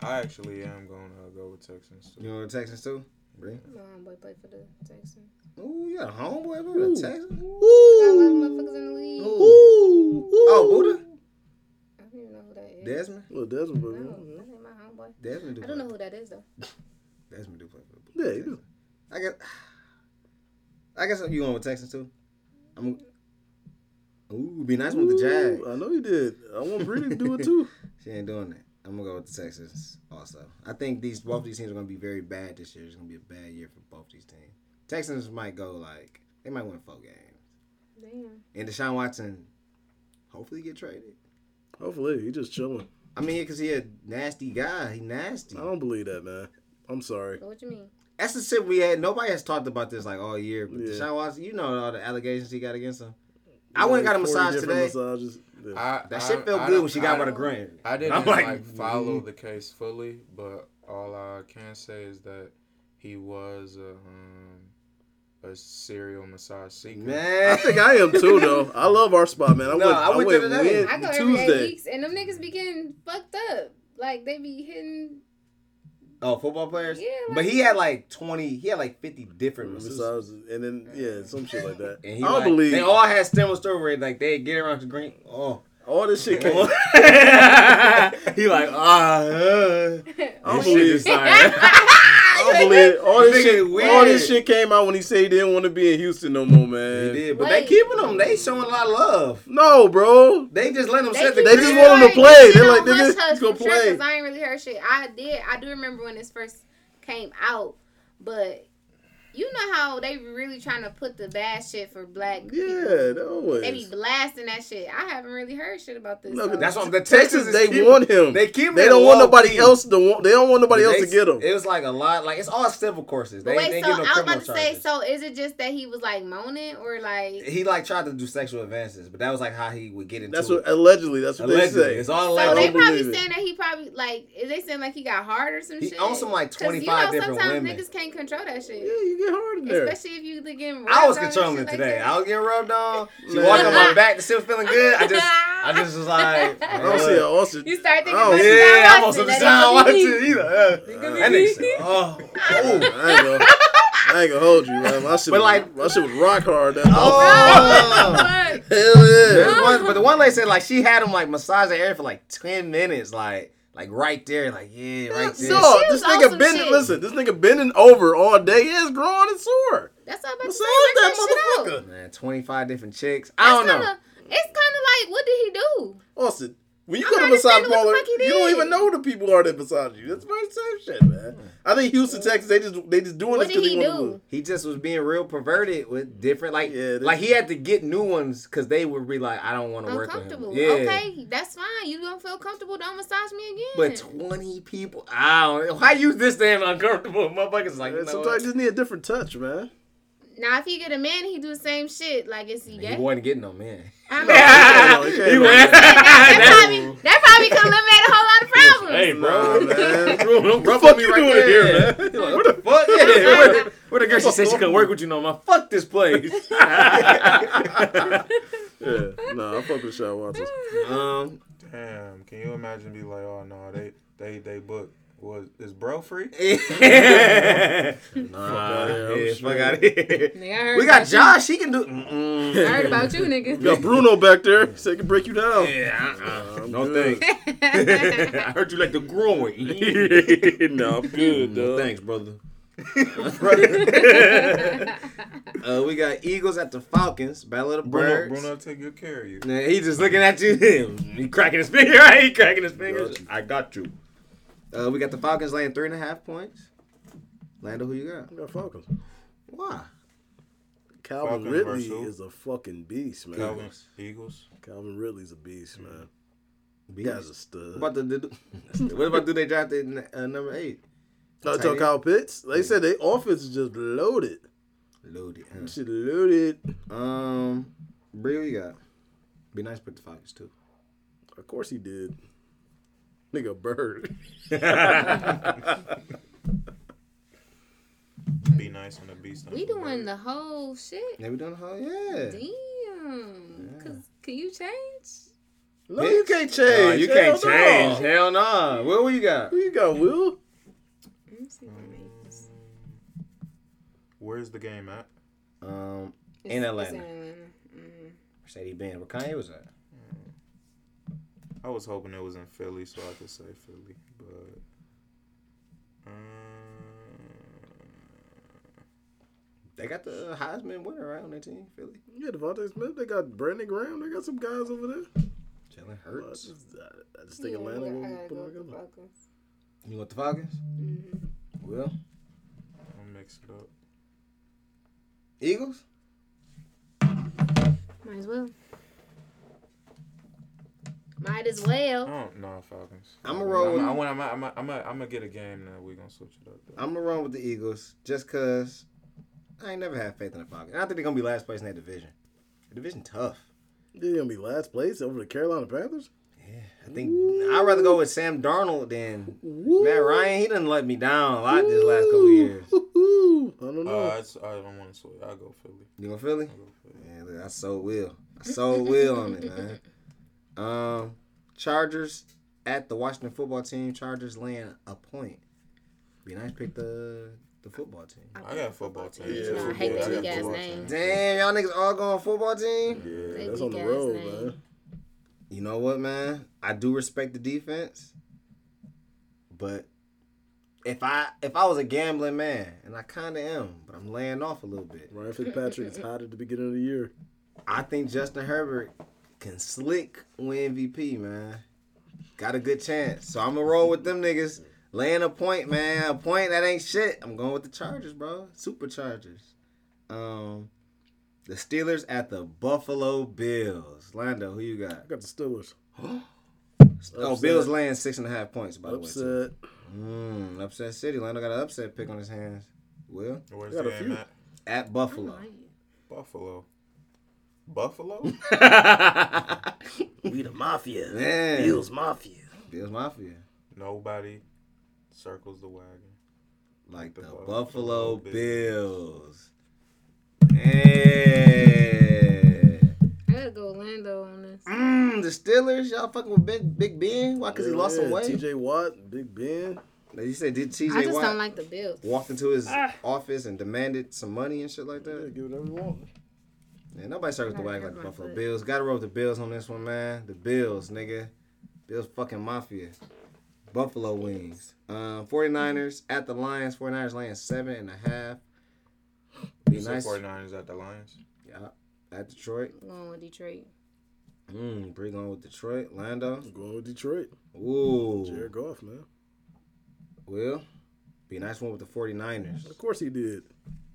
I actually am gonna go with Texans. Too. You know the Texans too? Bree? My homeboy played for the Texans. Ooh, you got a homeboy for Ooh. the Texans? Got a lot of motherfuckers in the league. Ooh, Oh, Buddha? I don't even know who that is. Desmond? Well, Desmond, No, that ain't my homeboy. Desmond do I don't know who that is though. [laughs] Desmond do play for yeah, you do. I guess. [sighs] I guess you going with Texans too. I'm. Ooh, it'd be nice with the Jag. I know you did. I want Brady to do it too. [laughs] She ain't doing that. I'm gonna go with the Texans also. I think these both these teams are gonna be very bad this year. It's gonna be a bad year for both these teams. Texans might go like they might win four games. Damn. And Deshaun Watson, hopefully get traded. Hopefully, he just chilling. I mean, because he a nasty guy. He nasty. I don't believe that, man. I'm sorry. So what you mean? That's the shit we had. Nobody has talked about this like all year. But Yeah. Deshaun Watson, you know all the allegations he got against him. I went and got a massage today. Massages. Yeah. I, That I- shit felt I good don't- when she got I with a don't- I didn't I'm like, like, follow mm. the case fully, but all I can say is that he was a um, a serial massage seeker. Man, I think I am too, though. I love our spot, man. I No, went, I I went went, there today. Wed- I go every eight weeks, and them niggas be getting fucked up. Like they be hitting. oh, football players. Yeah, like- but he had like twenty. He had like fifty different masseuses. Massages, and then yeah, some shit like that. And he I don't like, believe they all had similar story. Like they get around to green. Oh, all this shit came. [laughs] he like ah. Uh, I don't this shit believe is sorry. [laughs] I don't believe all this Nigga shit. weird. All this shit came out when he said he didn't want to be in Houston no more, man. He man. did, but Wait. they keeping him. They showing a lot of love. No, bro. They just let him They, set the They just want him to play. They're like, this nigga, he's gonna play. Because I ain't really heard shit. I did. I do remember when this first came out, but you know how they really trying to put the bad shit for black people. Yeah, always. They be blasting that shit. I haven't really heard shit about this. No, so- That's what the Texas. Texans They keep- want him. They keep. They don't want nobody key. else to want. They don't want nobody else to get him. It was like a lot. Like it's all civil courses. They, But wait, they so no I was about to say, so is it just that he was like moaning or like? he like tried to do sexual advances, but that was like how he would get into That's it. what allegedly. That's what Allegedly, they say. it's all So they probably believe it. saying that he probably like is they saying like he got hard or some He shit? owns some, like, 'Cause 25 you know, different sometimes women. niggas can't control that shit. Yeah, you get hard in there. Especially if you getting I was rubbed on and controlling shit it like today. that. I was getting rubbed on. [laughs] She walked on my back, still feeling good. I just, I [laughs] just was like, I don't see how Austin. You start thinking Oh, about yeah, I'm on some that sound watching either. That nigga said, [laughs] oh, oh. I ain't gonna, I ain't gonna hold you, man. My shit, But was, like- my shit was rock hard. That Oh. oh Hell yeah. One, but the one lady said like she had him like massage the area for like ten minutes, like like right there, like yeah, right there. No, She this nigga some bending. shit. Listen, this nigga bending over all day is growing and sore. That's all I'm about to Massage say. Work that that motherfucker. Man, twenty five different chicks. I don't know. Kinda, it's kind of like, what did he do? Austin, when you I'm go to not massage understanding parlor, you don't even know who the people are that massage you. That's my same shit, man. I think Houston, mm. Texas, they just they just doing What this did because he they want do? to. He just was being real perverted with different like Yeah, like he had to get new ones because they would be like I don't want to work with him. Uncomfortable. Yeah. Okay, that's fine. You don't feel comfortable? Don't massage me again. But twenty people, I don't. Why use this damn uncomfortable? Motherfuckers like you know Sometimes what? you just need a different touch, man. now, if he get a man, he do the same shit. Like, is he He gay? wasn't getting no man. I mean, no, he can't He be. went- that, probably, that probably could eliminate a whole lot of [laughs] problems. Hey, bro, man. Don't [laughs] fuck me you right doing there. here, man? Like, what the fuck? Yeah, where, where the girl she said she couldn't work with you no more? Fuck this place. [laughs] Yeah, no, I fuck with Sean Watson. um, Damn, can you imagine be like, oh no, they they they booked. Was is bro free? [laughs] nah, outta yeah, fuck straight. out here. Nigga, We got about Josh. He can do. Mm-mm. I heard about you, nigga. You got Bruno back there, so he can break you down. Yeah, uh-uh. No good. thanks. [laughs] I heard you like the growing. [laughs] no, I'm good, No dog. thanks, brother. uh, we got Eagles at the Falcons. Battle of the Bruno, Birds. Bruno take good care of you. Nah, he just looking at you. Him, he cracking his finger. Right? He cracking his fingers. Got. I got you. Uh, we got the Falcons laying three and a half points. Lando, who you got? I got Falcons. Why? Calvin Falcons Ridley versus who? is a fucking beast, man. Calvin Eagles. Calvin Ridley's a beast, man. Beast. Guy's a stud. What about the? [laughs] what about do they draft it uh, number eight? I Tight talk end? Kyle Pitts. They said they offense is just loaded. Loaded. huh? Shit loaded. Um, Bree, what you got? Be nice to put the Falcons too. Of course he did. Nigga bird. [laughs] Be nice on the beast. We doing the whole shit. Yeah, we done the whole yeah. Damn. Cause can you change? No, you can't change. You can't Hell change. no. Hell no. What, what you got? Who you got, Will? Let me see what makes. Where's the game at? Um, It's- in it's Atlanta. in Atlanta. Mm. Mercedes Benz. Where Kanye was at? I was hoping it was in Philly so I could say Philly, but um, They got the Heisman winner right on their team, Philly. Yeah, DeVonta Smith. They got Brandon Graham. They got some guys over there. Jalen I Hurts. just, I, I just think Yeah, Atlanta I will gotta put go it with the together. Falcons. You want the Falcons? Mhm. Will I'll mix it up. Eagles? Might as well. Might as well. Oh no, Falcons. I'ma roll I'm, I'm, I'm, I'm, I'm, I'm gonna get a game now. We're gonna switch it up. Though. I'm gonna run with the Eagles just cause I ain't never had faith in the Falcons. I think they're gonna be last place in that division. The division tough. They're gonna be last place over the Carolina Panthers. Yeah, I think I'd rather go with Sam Darnold than Woo. Matt Ryan. He didn't let me down a lot this last couple years. Woo. I don't know. Uh, it's, I don't want to switch. I'll go Philly. You go Philly? I'll go Philly. Yeah, I so will. I so will on it, man. Um, Chargers at the Washington football team. Chargers laying a point. Be nice pick the the football team. I got a football team. Yeah, No, I hate football. the I big got ass football names. Damn, y'all niggas all going football team. yeah, They that's on the road, name. man. You know what, man? I do respect the defense, but if I if I was a gambling man, and I kind of am, but I'm laying off a little bit. Ryan Fitzpatrick is hot at the beginning of the year. I think Justin Herbert can slick win MVP, man. Got a good chance. So I'm gonna roll with them niggas. Laying a point, man. A point that ain't shit. I'm going with the Chargers, bro. Superchargers. Um the Steelers at the Buffalo Bills. Lando, who you I got? got the Steelers. [gasps] Oh, Upset. Bills laying six and a half points, by the way. Upset. Mm, upset City. Lando got an upset pick on his hands. Will Where's Got the a game few. at? at Buffalo. Buffalo. Buffalo? [laughs] We the Mafia. Man. Bills Mafia. Bills Mafia. Nobody circles the wagon. like the, The Buffalo, Buffalo Bills. Yeah. I gotta go Orlando on this. Mm, the Steelers, y'all fucking with Big Big Ben? Why? Cause he lost some Yeah, weight. TJ Watt, Big Ben. You said did TJ I just Watt don't like the Bills. walked into his Ah. office and demanded some money and shit like Yeah, that? give it whatever you want. Yeah, nobody circles the Gotta wagon like the Buffalo foot. Bills. Gotta roll with the Bills on this one, man. The Bills, nigga. Bills fucking mafia. Buffalo wings. Um, 49ers at the Lions. 49ers laying seven and a half. Be You said nice. 49ers at the Lions? Yeah. At Detroit. I'm going with Detroit. Mm, Bree going with Detroit. Lando. I'm going with Detroit. Ooh. Jared Goff, man. Will. Be a nice one with the 49ers. Of course he did.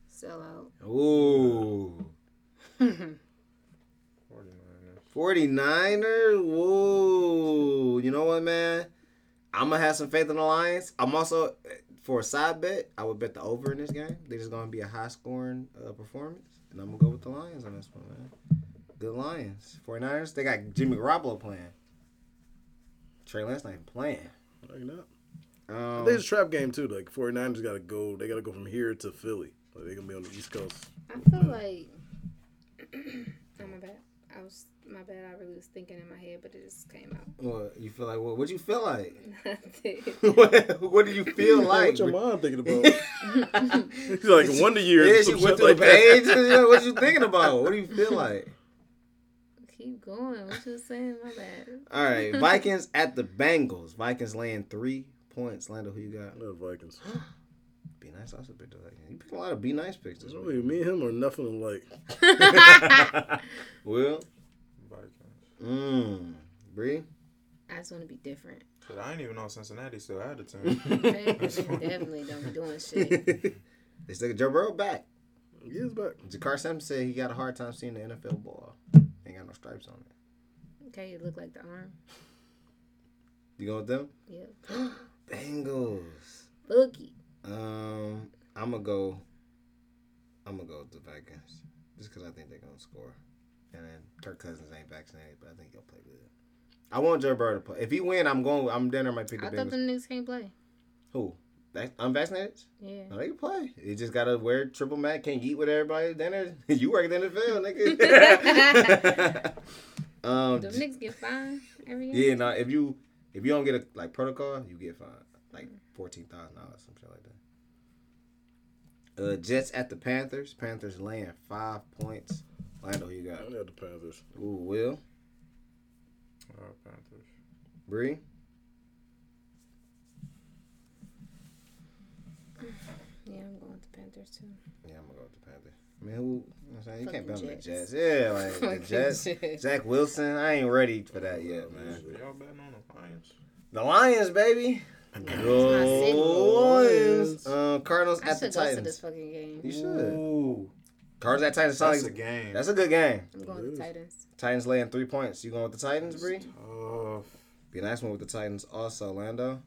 Sell out. Ooh. 49ers. 49ers. [laughs] Whoa. You know what, man? I'm going to have some faith in the Lions. I'm also, for a side bet, I would bet the over in this game. They're just going to be a high scoring uh, performance. And I'm going to go with the Lions on this one, man. Good Lions. 49ers, they got Jimmy Garoppolo playing. Trey Lance not even playing. Like not. Um, There's a trap game too. Like 49ers got to go. They got to go from here to Philly. Like they're gonna be on the East Coast. I feel like. Oh my bad. I was my bad. I really was thinking in my head, but it just came out. what, you feel like, what, what you feel like? [laughs] Nothing. [laughs] what, what do you feel like? what your mom thinking about? [laughs] He's like Wonder Years. Yeah, she went through like the that. pages. you know, what you thinking about? What do you feel like? Keep going. What you was saying? My bad. All right, Vikings at the Bengals. Vikings laying three points. Lando, who you got? No Vikings. [gasps] Be nice. I also picked the Vikings. You picked a lot of be nice picks this Really, week. me and him are nothing alike. [laughs] Will, Vikings. mmm, Bree. I just want to be different. Shit, I didn't even know Cincinnati still had a team. [laughs] Okay? Definitely don't be doing shit. they still got Joe Burrow back. Years back. Jakar Sampson said he got a hard time seeing the NFL ball. Ain't got no stripes on it. Okay, it look like the arm. You going with them? Yep. [gasps] Bengals. Boogie. Um, I'm gonna go. I'm gonna go with the Vikings just because I think they're gonna score, and then Kirk Cousins ain't vaccinated, but I think he'll play good. I want Joe Burrow to play. If he win, I'm going. I'm dinner. Might pick the I thought Bengals. the niggas can't play. Who? Vac- Unvaccinated? Yeah. No, they can play. You just gotta wear triple mat. Can't eat with everybody. Dinner. [laughs] you work in the NFL, [laughs] nigga. [laughs] um, The niggas get fined every year. yeah, no. If you if you don't get a like protocol, you get fined like fourteen thousand dollars, some shit like that. Uh, Jets at the Panthers. Panthers laying five points. Lando, who you got? I got the Panthers. Ooh, Will, Uh, Panthers. Bree. Yeah, I'm going with the Panthers too. Yeah, I'm gonna go with the Panthers. I mean, who? You, know what I'm saying? you can't bet on the Jets. Jets. Yeah, like the [laughs] Jets. Jets. Zach Wilson. I ain't ready for that yet, man. Y'all betting on the Lions? The Lions, baby. My city. Lions. Um, Cardinals I at the should go to this Titans. fucking game. You should. Ooh, Cardinals at Titans. Sound that's a like- game. That's a good game. I'm going with the Titans. Titans laying three points. You going with the Titans, Bree? tough. Be a nice one with the Titans. Also, Lando.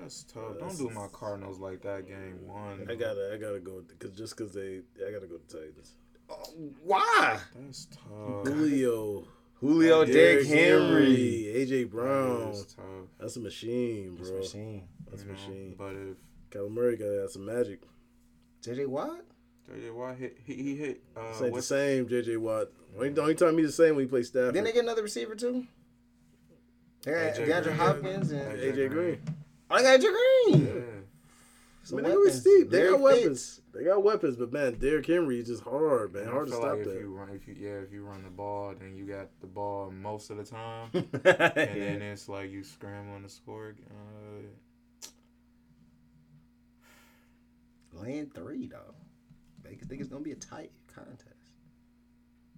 That's tough. Don't do my Cardinals like that. Game one. I gotta, I gotta go because just because they, I gotta go to Titans. Why? That's tough. Julio, Julio, Derrick Derrick Henry. AJ Brown. That's tough. That's a machine, That's bro. a machine. That's a you know, machine. But if Kyler Murray got some magic. JJ Watt? JJ Watt hit, he, he hit. Uh, This ain't the what's- same, JJ Watt. Only, only time he's the same when he plays Stafford. Didn't they get another receiver too? They got AJ DeAndre Green. Hopkins and AJ AJ Green. oh, they got AJ Green. Yeah. Some I mean, they always steep. They got weapons. Fitz. They got weapons, but man, Derrick Henry is just hard, man. Hard to stop like that. if you run, if you yeah, if you run the ball, then you got the ball most of the time, [laughs] and then it's like you scrambling to score. Uh, Laying three though. Vegas think it's gonna be a tight contest.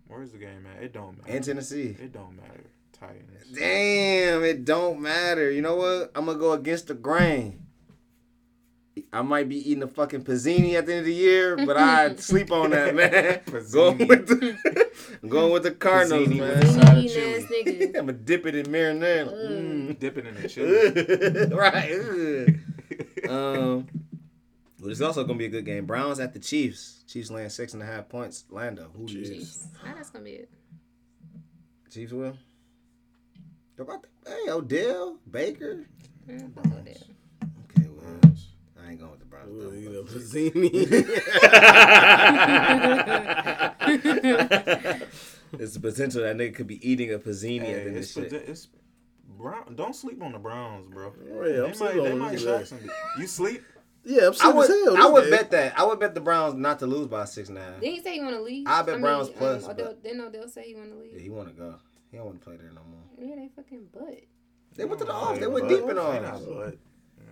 where's the game at? It don't matter. In Tennessee. It don't matter. Titans. Damn, it don't matter. You know what? I'm gonna go against the grain. I might be eating a fucking pizzini at the end of the year, but I [laughs] sleep on that, man. going with the, I'm going with the Cardinals, Pizzini man. with a side ass chili. [laughs] I'm gonna dip it in marinara. Mm. Dip it in the chili. [laughs] Right. um, but it's mm-hmm. also gonna be a good game. Browns at the Chiefs. Chiefs laying six and a half points. Lando, who do you Chiefs. That's gonna be it. Chiefs will. About the- Hey, Odell, Baker. Yeah, I'll go there. Okay, well, I ain't going with the Browns. Ooh, though, you but- know, Pizzini. it's the potential that nigga could be eating a pizzini Hey, at the end of it's, this shit. it's Brown. Don't sleep on the Browns, bro. Yeah, I'm might, sleeping they on might shock yeah. somebody. You sleep? Yeah, I'm I would, as hell. I would game. bet that. I would bet the Browns not to lose by six and a half. Didn't he say he want to leave? I bet Browns plus, Um, Odell, but- didn't Odell say he want to leave. Yeah, leave? he want to go. He don't want to play there no more. Yeah, they fucking butt. They went to the off. They went but- deep in they on. not us. but- yeah,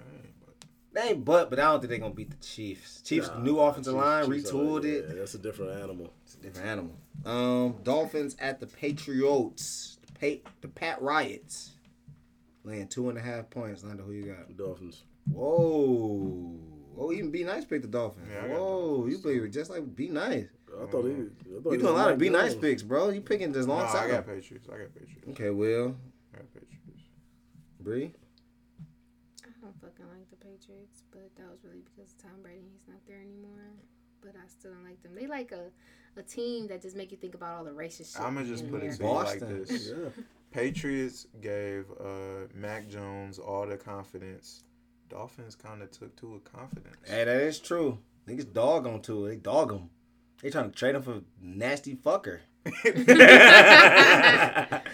but- They ain't but, but I don't think they're gonna beat the Chiefs. Chiefs Nah, new offensive Chiefs- line Chiefs are- retooled yeah, it. That's a different animal. It's a different animal. Um, Dolphins at the Patriots. The, pa- the Pat Riots. Laying two and a half points. Lando, who you got? Dolphins. Whoa. Oh, even Be Nice picked the Dolphins. Yeah, Whoa, Dolphins. you play just like Be Nice. I thought he. I thought You he doing a lot of Mike Be Nice Jones. picks, bro. You picking this No, long I side. got Patriots. I got Patriots. Okay, Will. I got Patriots. Bree. I don't fucking like the Patriots, but that was really because Tom Brady he's not there anymore. But I still don't like them. They like a, a team that just make you think about all the racist shit. I'ma just put it America. to like this. [laughs] Yeah. Patriots gave uh, Mac Jones all the confidence. Dolphins kind of took to with confidence. Hey, that is true. Niggas dog on to it. They dog him. They trying to trade him for nasty fucker. [laughs]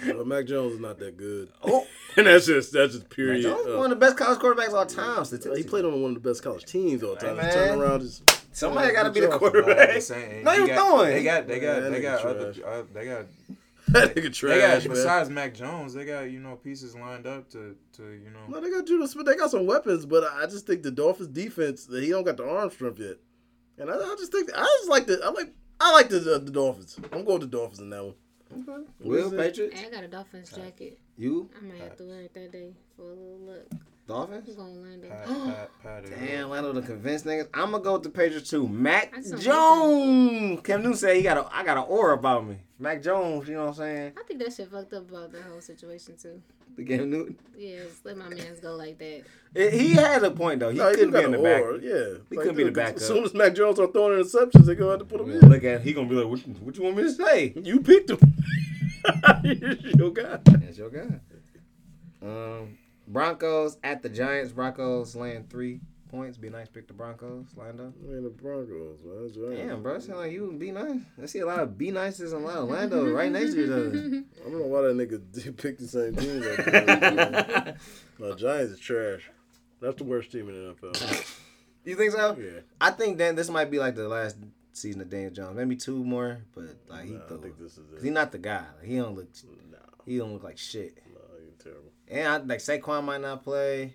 Well, Mac Jones is not that good. oh, [laughs] and that's just that's just Mac period. Jones Uh, one of the best college quarterbacks of all time. he played on one of the best college teams all the Hey, time. man. He turned around just Somebody got to be the Good job. Quarterback. the No, you you got- throwing. They got, they got, Man, they got other, uh, they got, that nigga they trash, got. man. Besides Mac Jones, they got you know pieces lined up to, to you know. No, they got Jonnu Smith. They got some weapons, but I just think the Dolphins defense, he don't got the arm strength yet. And I, I just think I just like the I like I like the the, the Dolphins. I'm going with the Dolphins in that one. Okay. Will What is it? Patriots? I got a Dolphins uh, jacket. You? I might have to wear it that day for a little look. Dolphins. I'm going Lando. Pat, Pat, Pat [gasps] is Damn, Lando to convince niggas. I'm gonna go with the Patriots too. Mac I just don't Jones. Cam Newton said he got a I got an aura about me. Mac Jones, you know what I'm saying? I think that shit fucked up about the whole situation too. The Cam Newton. Yeah, let my man's go like that. Eh, He had a point though. He No, couldn't got be in the back. aura, Yeah, He couldn't be the backup. As soon as Mac Jones are throwing interceptions, they're gonna have to put him in. Look at he gonna be like, what, what you want me to say? You picked him. [laughs] Your guy. That's your guy. Um, Broncos at the Giants. Broncos laying three points. Be nice. Pick the Broncos. Lando. Man, the Broncos, man. Giants. Damn, bro. Sound like you be nice. I see a lot of be nices and a lot of Lando right [laughs] next to each other. I don't know why that nigga [laughs] did pick the same team. Like [laughs] no, Giants is trash. That's the worst team in the NFL. You think so? Yeah, I think then this might be like the last season of Daniel Jones. Maybe two more, but like he nah, I think this is Cause it. he not the guy. Like, he don't look. Nah, He don't look like shit. Nah, you're terrible. And I, like Saquon might not play.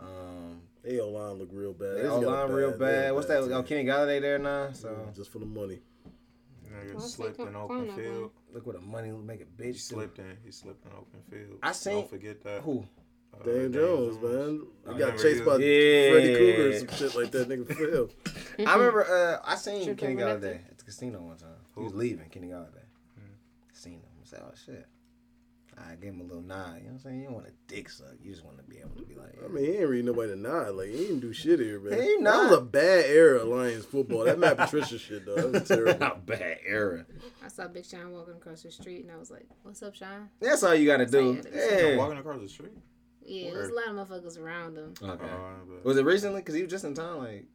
Um, They O line look real bad. they just O a line real they got a bad. What's that? team. Oh, Kenny Golladay there now. So just for the money. Nigga Well, slipped Saquon- in open Saquon field. look what a money make a bitch. do. slipped in. He slipped in open field. I seen- Don't forget that. Who? Uh, Dan Jones, man. I got chased he by was- Yeah. Freddy Krueger or some shit like that. Nigga fell. [laughs] I remember uh, I seen Tripped Kenny Golladay nothing? at the casino one time. He was leaving Kenny Golladay. Seen him. I said, oh shit. I gave him a little nod. You know what I'm saying? You don't want a dick suck. You just want to be able to be like, I mean, he ain't really nobody to nod. Like, he didn't do shit here, man. He That was a bad era of Lions football. That Matt Patricia shit, though. That was terrible. not [laughs] bad era. I saw Big Sean walking across the street and I was like, "What's up, Sean?" That's all you gotta do. That's all you gotta do. Yeah. Walking across the street. Yeah, there's a lot of motherfuckers around him. Okay. Oh, but- Was it recently? Cause he was just in town. Like,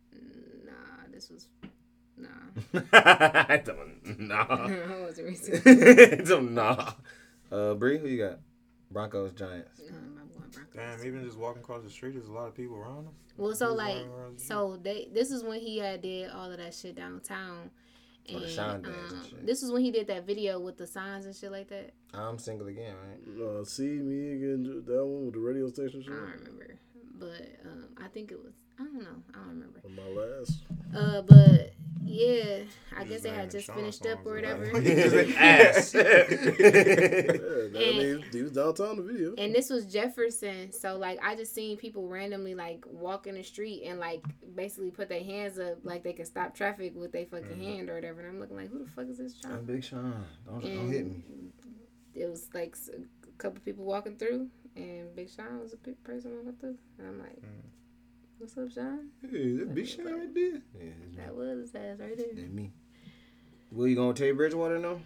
Nah, this was nah. [laughs] I don't nah. [laughs] it wasn't recent. Don't nah. Uh, Bree, who you got? Broncos, Giants. Um, I'm going Broncos. Damn, even just walking across the street, there's a lot of people around him. Well, so Who's like, the so they this is when he had did all of that shit downtown. Oh, the And, Sean and um, shit. this is when he did that video with the signs and shit like that. I'm single again, right? Uh, see me again, that one with the radio station I don't remember, but um, I think it was. I don't know. I don't remember. My last. Uh, but yeah, I guess they had just Sean finished up songs or and whatever. [laughs] that. Ass. Yeah, that, I mean, he was downtown the video. And this was Jefferson, so like I just seen people randomly like walk in the street and like basically put their hands up like they could stop traffic with their fucking Mm-hmm. hand or whatever. And I'm looking like, who the fuck is this I'm? Big Sean. Don't, don't hit me. It was like a couple people walking through, and Big Sean was a big person walking through, and I'm like, Mm. "What's up, Sean?" Hey, that Big Sean right there. Yeah. That was his ass right there. That's me. Will you going to Teddy Bridgewater now?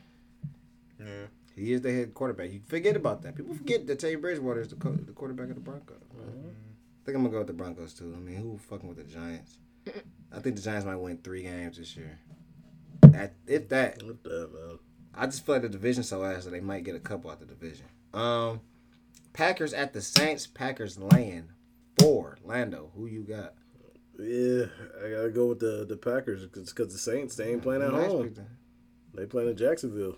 Yeah. He is the head quarterback. You forget about that. People forget that Teddy Bridgewater is the, co- the quarterback of the Broncos. man. I think I'm gonna go with the Broncos too. I mean, who fucking with the Giants? I think the Giants might win three games this year. That if that, What that, man? I just feel like the division so ass that they might get a couple out of the division. Um, Packers at the Saints. Packers laying four. Lando, who you got? Yeah, I gotta go with the the Packers because the Saints they ain't playing at Nice home. pick. They playing in Jacksonville.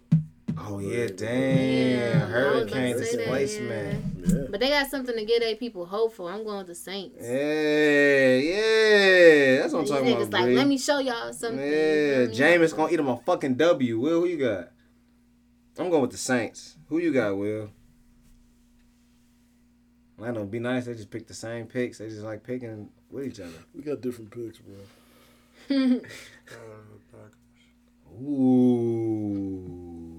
Oh yeah, damn. Yeah, I was about to Hurricane say that, displacement. Yeah, But they got something to get their people hopeful. I'm going with the Saints. Yeah, yeah. That's what I'm These talking niggas about. like, Bree. let me show y'all something. Yeah, You? Jameis gonna eat him a fucking W. Will, who you got? I'm going with the Saints. Who you got, Will? I know, be nice. They just pick the same picks. They just like picking with each other. we got different picks, bro. [laughs] Uh, Packers. Ooh.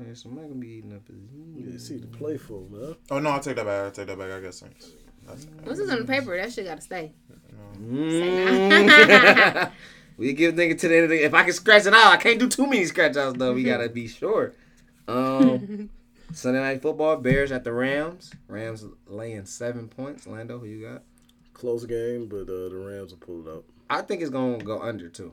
okay, somebody gonna be eating up his. Yeah, see the playful man. Oh no, I take that back. I take that back. I got Saints. That's, Once it's on the paper, that shit gotta stay. Mm. [laughs] we give nigga to the end of the. If I can scratch it out, I can't do too many scratch outs though. We gotta be sure. Um, [laughs] Sunday night football: Bears at the Rams. Rams laying seven points. Lando, who you got? Close game, but uh, the Rams will pull it up. I think it's gonna go under too.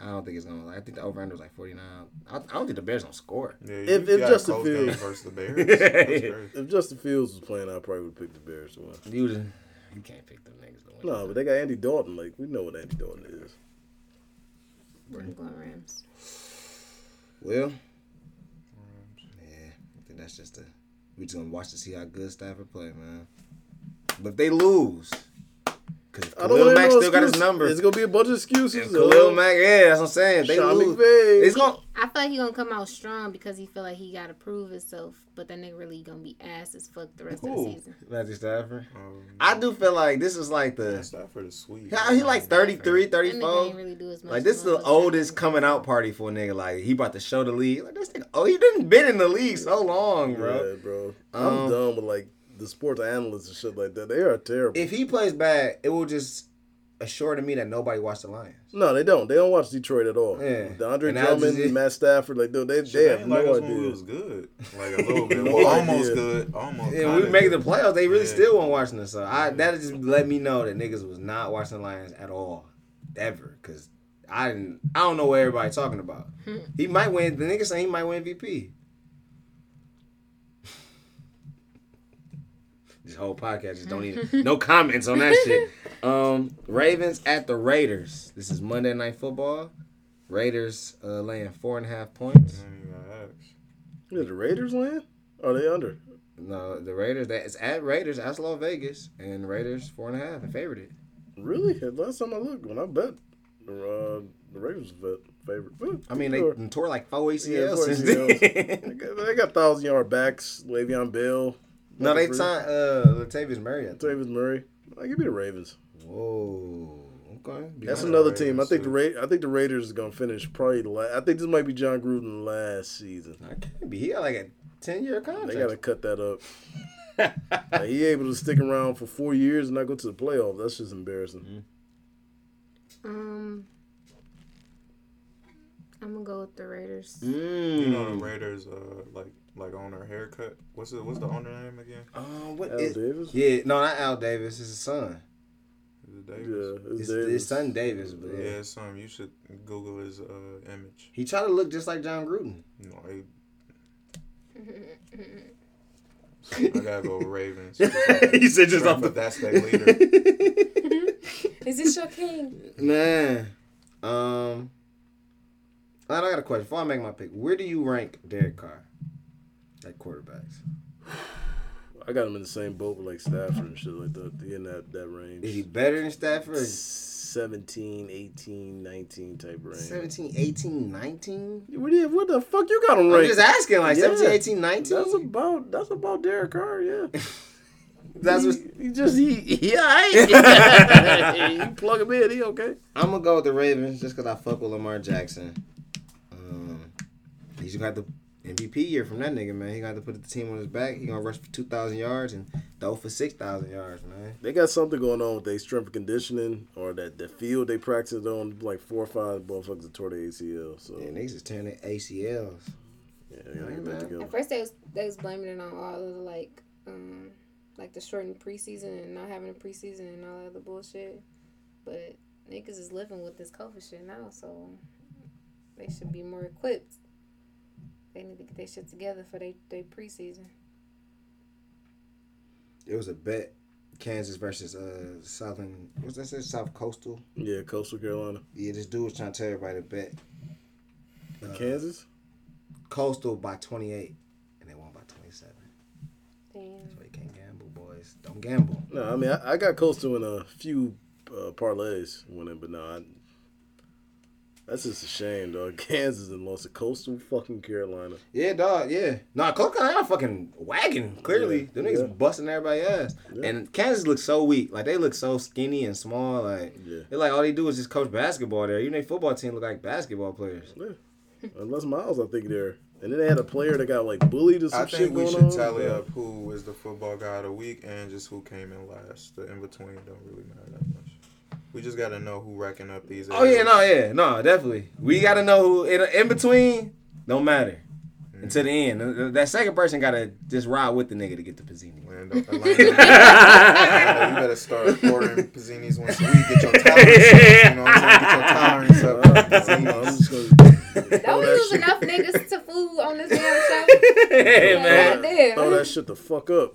I don't think it's gonna. I think the over under is like forty nine. I, I don't think the Bears gonna score. yeah, If- if Justin Fields- versus the Bears. [laughs] That's. If Justin Fields was playing, I probably would pick the Bears to win. You just- you can't pick them niggas to win. No, but they got Andy Dalton. Like we know what Andy Dalton is. I'm going Rams. Well, yeah, I think that's just a. We just gonna watch to see how good Stafford play, man. But if they lose, Because I don't Khalil want Mack no still got his excuse. number. It's gonna be a bunch of excuses. And Khalil Mack, yeah, that's what I'm saying. If They Sean lose. McVay. It's gonna. I feel like he gonna come out strong because he feel like he gotta prove himself, but that nigga really gonna be ass as fuck the rest of the season. Matthew Stafford. Um, I do feel like this is like yeah, the. Stafford is sweet. How he like 33, That nigga 34? ain't really do as much. Like this is the oldest think. coming out party for a nigga. Like he about to show the league. Like this nigga, oh he didn't been in the league so long, bro. Yeah, bro. Um, I'm done with like the sports analysts and shit like that. They are terrible. If he plays bad, it will just assure to me that nobody watched the Lions. no, they don't. They don't watch Detroit at all. Yeah. DeAndre And Drummond, just. Matt Stafford, like dude, they, they have like no us when we idea. was good. Like a [laughs] little bit. Well, almost idea. good. Almost. Yeah, kinda we make the playoffs. They really Yeah. still weren't watching us. So I that just let me know that niggas was not watching the Lions at all, ever. Cause I didn't. I don't know what everybody talking about. Hmm. he might win. The nigga saying he might win MVP. This whole podcast just don't even [laughs] no comments on that shit. Um, Ravens at the Raiders. This is Monday Night Football. Raiders uh, laying four and a half points. I ain't gotta ask. Yeah, the Raiders win? Are they under? No, the Raiders. That it's at Raiders. That's Las Vegas, and Raiders four and a half. I favored it. Really? Last time I looked, when I bet, the, uh, the Raiders was favorite. But I mean, they sure. tore like four ACLs Yeah, four ACLs. they got, they got thousand yard backs. Le'Veon Bell. No, they Free. signed uh, Latavius Murray. I think. Travis Murray. I give me the Ravens. Whoa. Okay. That's another Ravens, team. I think the. Ra- I think the Raiders is gonna finish probably. The la- I think this might be Jon Gruden last season. I can't be. He got like a ten year contract. They gotta cut that up. [laughs] Like, he able to stick around for four years and not go to the playoffs. That's just embarrassing. Um, I'm gonna go with the Raiders. Mm. You know the Raiders, uh, like like on her haircut. What's the what's the owner name again? Um, what Al is- Davis. Yeah, no, not Al Davis. It's his son. Is it Yeah, Davis? it's His, Davis. his son Davis, but Yeah, yeah. it's something you should Google his uh, image. He tried to look just like Jon Gruden. No, know, I, [laughs] I gotta go Ravens. [laughs] he said just off the that's their [laughs] leader. Is this your king? Man, um, I got a question. Before I make my pick, where do you rank Derek Carr at quarterbacks? I got him in the same boat with like Stafford and shit like that. He in that that range. Is he better than Stafford? 17, 18, 19 type range. 17, 18, 19? What, the- what the fuck you got him I'm just asking, like Yeah. 17, 18, 19? That's about that's about Derek Carr, yeah. [laughs] That's what, he, he just he yeah. [laughs] [laughs] you plug him in, he okay. I'm to go with the Ravens just because I fuck with Lamar Jackson. Um, he's to have the MVP year from that nigga, man. He got to put the team on his back. He going to rush for 2,000 yards and throw for 6,000 yards, man. They got something going on with their strength and conditioning or that the field they practiced on. Like four or five motherfuckers that tore their ACL. So Yeah, niggas is tearing their ACLs. yeah, they gotta get that At first, they was they was blaming it on all of the like, um, like the shortened preseason and not having a preseason and all that other bullshit. But niggas is living with this COVID shit now, so they should be more equipped. They need to get their shit together for their they preseason. It was a bet. Kansas versus uh Southern what's that say? South Coastal. Yeah, Coastal Carolina, Yeah, this dude was trying to tell everybody to bet uh, Kansas. Coastal by twenty eight. And they won by twenty seven. Damn. So you can't gamble, boys. Don't gamble. No, I mean I, I got Coastal in a few uh, parlays winning, but no, I, that's just a shame, dog. [laughs] Kansas and lost to Coastal fucking Carolina. Yeah, dog, yeah. Nah, Coastal Carolina fucking wagging, clearly. Yeah, Them niggas yeah. busting everybody ass. Yeah. And Kansas looks so weak. Like they look so skinny and small. Like Yeah, they're like all they do is just coach basketball there. Even their football team look like basketball players. unless Miles, I think there. And then they had a player that got like bullied or some I shit think we going should on. tally Yeah. up who is the football guy of the week and just who came in last. The in between don't really matter that much. We just gotta know who racking up these. Oh yeah, no, yeah, no, definitely. We gotta know who in, in between. Don't matter mm. until the end. Th- th- That second person gotta just ride with the nigga to get the Pizzini. Man, don't- Atlanta, [laughs] Atlanta, you better start ordering Pizzinis once a week. Get your tolerance up. You know what I'm saying? Get your tolerance up. [laughs] I'm, I'm Pizzinis. [laughs] Don't that use enough niggas to food on this damn show. hey Like, man. goddamn. throw that shit the fuck up.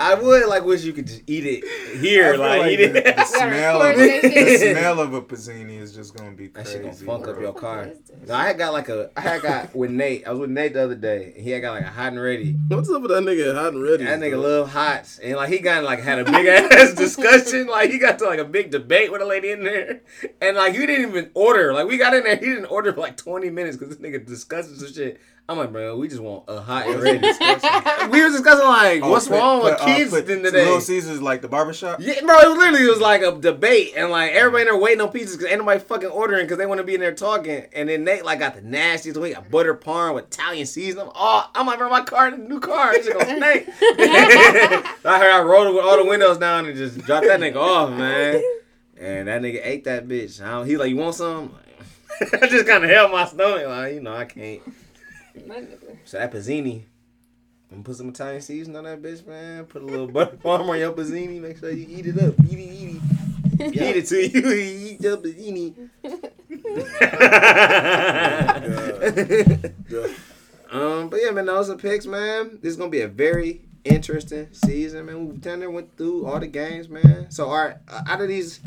I would like wish you could just eat it here, I feel like, eat the, it. the [laughs] smell of the smell of a pizzini is just gonna be That shit gonna funk bro. up your car. What is this? No, I had got like a, I had got [laughs] with Nate. I was with Nate the other day, and he had got like a hot and ready. What's up with that nigga hot and ready? That nigga love hots, and like he got like had a big ass [laughs] discussion. Like he got to like a big debate with a lady in there, and like you didn't even order. Like we got in there, he didn't order for like twenty minutes because this nigga discussing some shit. I'm like, bro, we just want a hot and ready. [laughs] we was discussing like, Oh, what's put- wrong with put, uh, kids put in today? Little Caesars like the barbershop. Yeah, bro, it literally was like a debate, and like everybody in there waiting on pizzas because ain't nobody fucking ordering because they want to be in there talking. And then Nate like got the nastiest. We got butter parm with Italian seasoning. Oh, I'm like, bro, my car, new car, it's gonna snake. [laughs] I heard I rolled with all the windows down and just dropped that nigga off, man. And that nigga ate that bitch. I don't- He like, you want some? [laughs] I just kind of held my stomach, like you know, I can't. My nigga. So that pizzini. I'm gonna put some Italian seasoning on that bitch, man. Put a little butter [laughs] parm on your pizzini. Make sure you eat it up. Eat it, eat it. Eat it till you [laughs] eat your pizzini. [laughs] Um, but yeah, man, those are picks, man. This is gonna be a very interesting season, man. We down there went through all the games, man. So, all right, uh, out of these,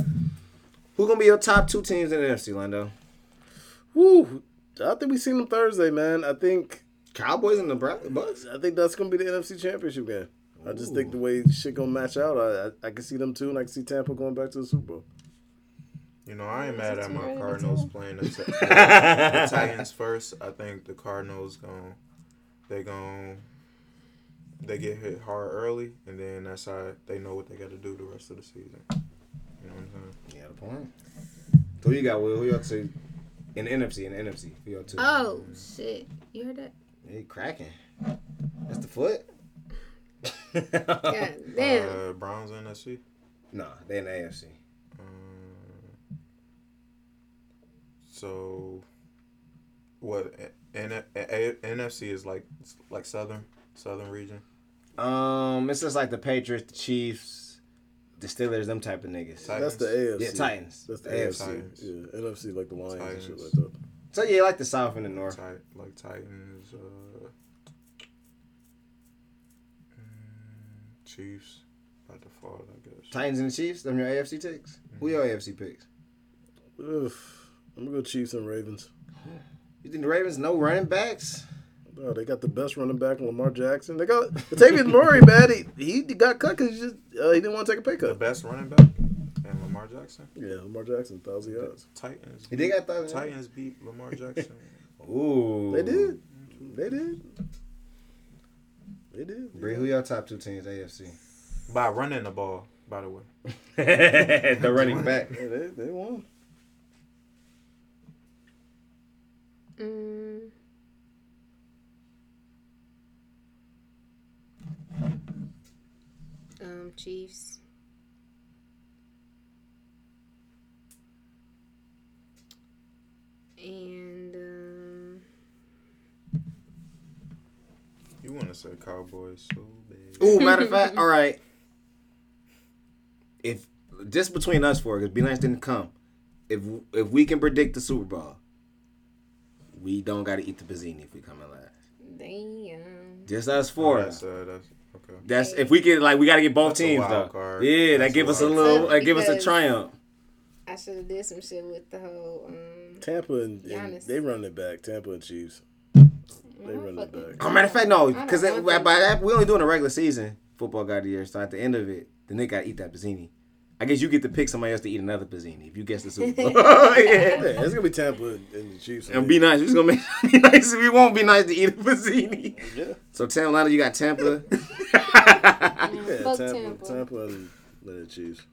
who gonna be your top two teams in the NFC, Lando? Woo. I think we seen them Thursday, man. I think Cowboys and the Bra- Bucks. I think that's gonna be the NFC Championship game. I just think the way shit gonna match out, I, I I can see them too, and I can see Tampa going back to the Super Bowl. You know, I ain't Is mad at my Cardinals playing the, the, [laughs] the Titans first. I think the Cardinals gon' they gon' they get hit hard early, and then that's how they know what they got to do the rest of the season. You know what I'm saying? Yeah, the point. Who you got, Will? Who you up to? In the NFC, in the NFC. Who you up to? Oh shit! You heard that? He cracking. That's the foot? God [laughs] damn. Uh, Browns NFC. no, they in the AFC. Um, so, what? N- A- A- NFC is like like southern southern region. Um, it's just like the Patriots, the Chiefs, the Steelers, them type of niggas. Titans. That's the AFC. Yeah, Titans. That's the The AFC. Titans. Yeah, NFC like the Lions and shit like that. So yeah, like the South and the North. Tit- like Titans, uh, mm, Chiefs by default, I guess. Titans and the Chiefs. Them your AFC picks. Who your AFC picks? Oof. I'm gonna go Chiefs and Ravens. You think the Ravens no running backs? Bro, they got the best running back, Lamar Jackson. They got Latavius Murray, man. He, he got cut because he just uh, he didn't want to take a pay The cut. best running back and Lamar Jackson. Yeah, Lamar Jackson, thousand yards. Titans. He did got that. Titans beat Lamar [laughs] Jackson. Ooh, They did. They did. They did. Bree, who your top two teams AFC? by running the ball, by the way. [laughs] the running [laughs] back. Yeah, they, they won. Mm. Um, Chiefs. And um, You want to say Cowboys so bad. Ooh, matter of fact, [laughs] all right. If just between us four, because B Lance didn't come. If if we can predict the Super Bowl, we don't got to eat the Pizzini if we come in last. damn. Just us Oh, four. that's, uh, that's okay. That's if we get like we got to get both That's a teams wild though. card. Yeah, that give a us a little, card. that give us a triumph. I should have did some shit with the whole. Um, Tampa and, and they run it back. Tampa and Chiefs. They run it back. Oh, matter of fact, no, because by that we only doing a regular season football guy of the year. So at the end of it, the nigga got to eat that Pizzini. I guess you get to pick somebody else to eat another Pizzini if you guess the Super Bowl. Yeah, [laughs] [laughs] yeah. it's gonna be Tampa and, and the Chiefs. And be nice. We're gonna make [laughs] be nice. We won't be nice to eat a Pizzini. Yeah, So Tampa, Lana you got Tampa. yeah Fuck Tampa, Tampa. Tampa, and, and the Chiefs.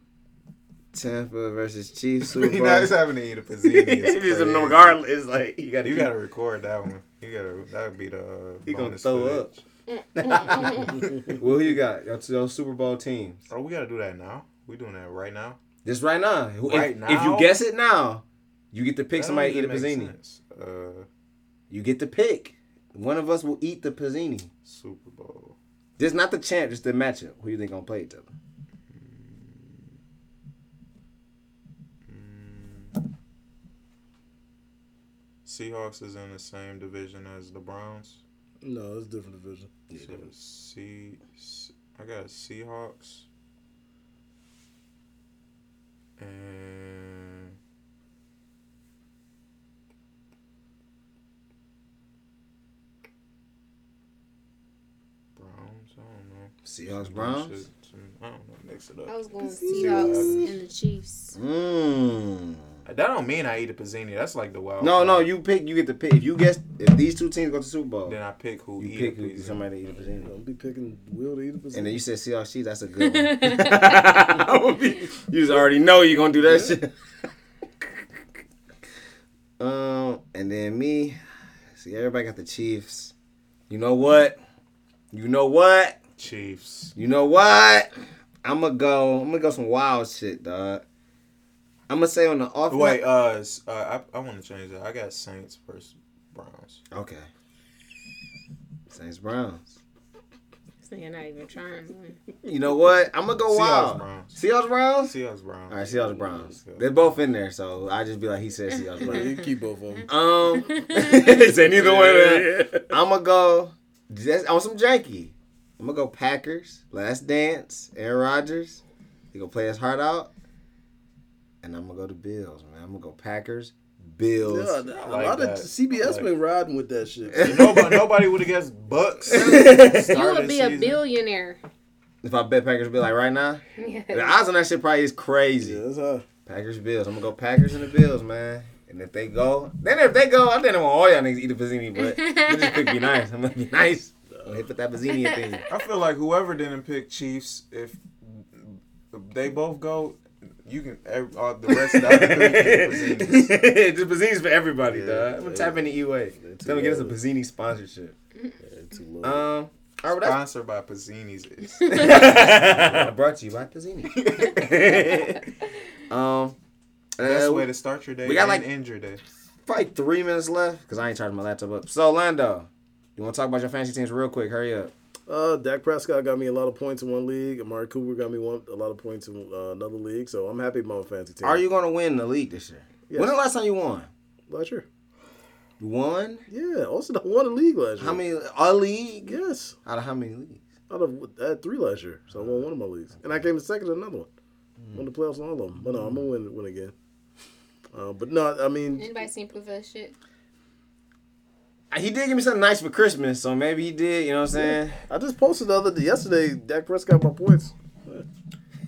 Tampa versus Chiefs Super you know, Bowl. just having to eat a Pizzini. is It is crazy. regardless. Like you got You gotta record that one. You gotta. That would be the. Uh, He gonna throw footage. Mm, mm, mm. up. Well, who you got? Your, your Super Bowl teams. Oh, we gotta do that now. We doing that right now. Just right now. If- Right if, now? If you guess it now, you get to pick That somebody to eat a even Pizzini. Uh, You get to pick. One of us will eat the Pizzini. Super Bowl. This not the champ, just the matchup. Who you think gonna play each other? Mm. Seahawks is in the same division as the Browns. No, it's a different division. Yeah, So C, C- I got Seahawks. And Browns. I don't know. Seahawks Browns. I don't know. Mix it up. I was going See Seahawks what and the Chiefs. Mmm. That don't mean I eat a Pizzini. That's like the wild. No, card. no, you pick. You get to pick. If you guess, if these two teams go to Super Bowl, Then I pick who you eat pick a who, somebody to eat a Pizzini. Don't be picking Will to eat a position. And then you said Seahawks Chiefs. That's a good [laughs] one. [laughs] you just already know you're gonna do that shit. [laughs] um, and then me. See, everybody got the Chiefs. You know what? You know what? Chiefs. You know what? I'm gonna go. I'm gonna go some wild shit, dog. I'm gonna say on the off. Wait, uh, uh I, I want to change that. I got Saints versus Browns. Okay. Saints Browns. This nigga not even trying. to. You know what? I'm gonna go Seahawks wild. Browns. Seahawks Browns. Seahawks Browns. All right, Seahawks Browns. Yeah. They're both in there, so I just be like, he said Seahawks Browns. you keep both of them. [laughs] Um, [laughs] [laughs] say neither one. Of them. I'm gonna go just on some janky. I'm gonna go Packers. Last dance. Aaron Rodgers. He gonna play his heart out. And I'm gonna go to Bills, man. I'm gonna go Packers. Bills. Yeah, I a like lot of. CBS like been riding with that shit. nobody, nobody would have guessed Bucs. [laughs] You would be a season. billionaire. If I bet Packers, be like right now. The odds on that shit probably is crazy. Yeah, that's. Packers Bills. I'm gonna go Packers and the Bills, man. And if they go, then if they go, I didn't want all y'all niggas to eat a Pizzini, but [laughs] we just pick be nice. I'm gonna be nice. I'm gonna put that Pizzini [laughs] thing. I feel like whoever didn't pick Chiefs, if they both go, you can. ev- Uh, the rest of the other three pick Pizzinis. [laughs] the Pizzini's for everybody, Yeah, dog. I'm gonna tap into E-Way. Tell me get us a Pizzini sponsorship. Yeah, too low. Um, all right, well, Sponsored by Pizzini's. Is [laughs] [laughs] brought to you by Pizzini. um, best uh, way to start your day. we got, and like- end your day. probably three minutes left because I ain't charging my laptop up. So, Lando, you want to talk about your fantasy teams real quick? Hurry up. Uh, Dak Prescott got me a lot of points in one league. Amari Cooper got me one a lot of points in uh, another league. So I'm happy with my fantasy team. Are you going to win the league this year? Yes. When the last time you won? last year? You won? Yeah, also I won a league last year. How many? A league? Yes, Out of how many leagues? out of I had three last year, so I won one of my leagues, and I came in second in another one. Mm. Won the playoffs in all of them. But no, I'm gonna win win again. Uh, but no, I mean, Anybody seen proof of that shit? He did give me something nice for Christmas, so maybe he did. You know what I'm saying? I just posted the other day, yesterday. Dak Prescott my points.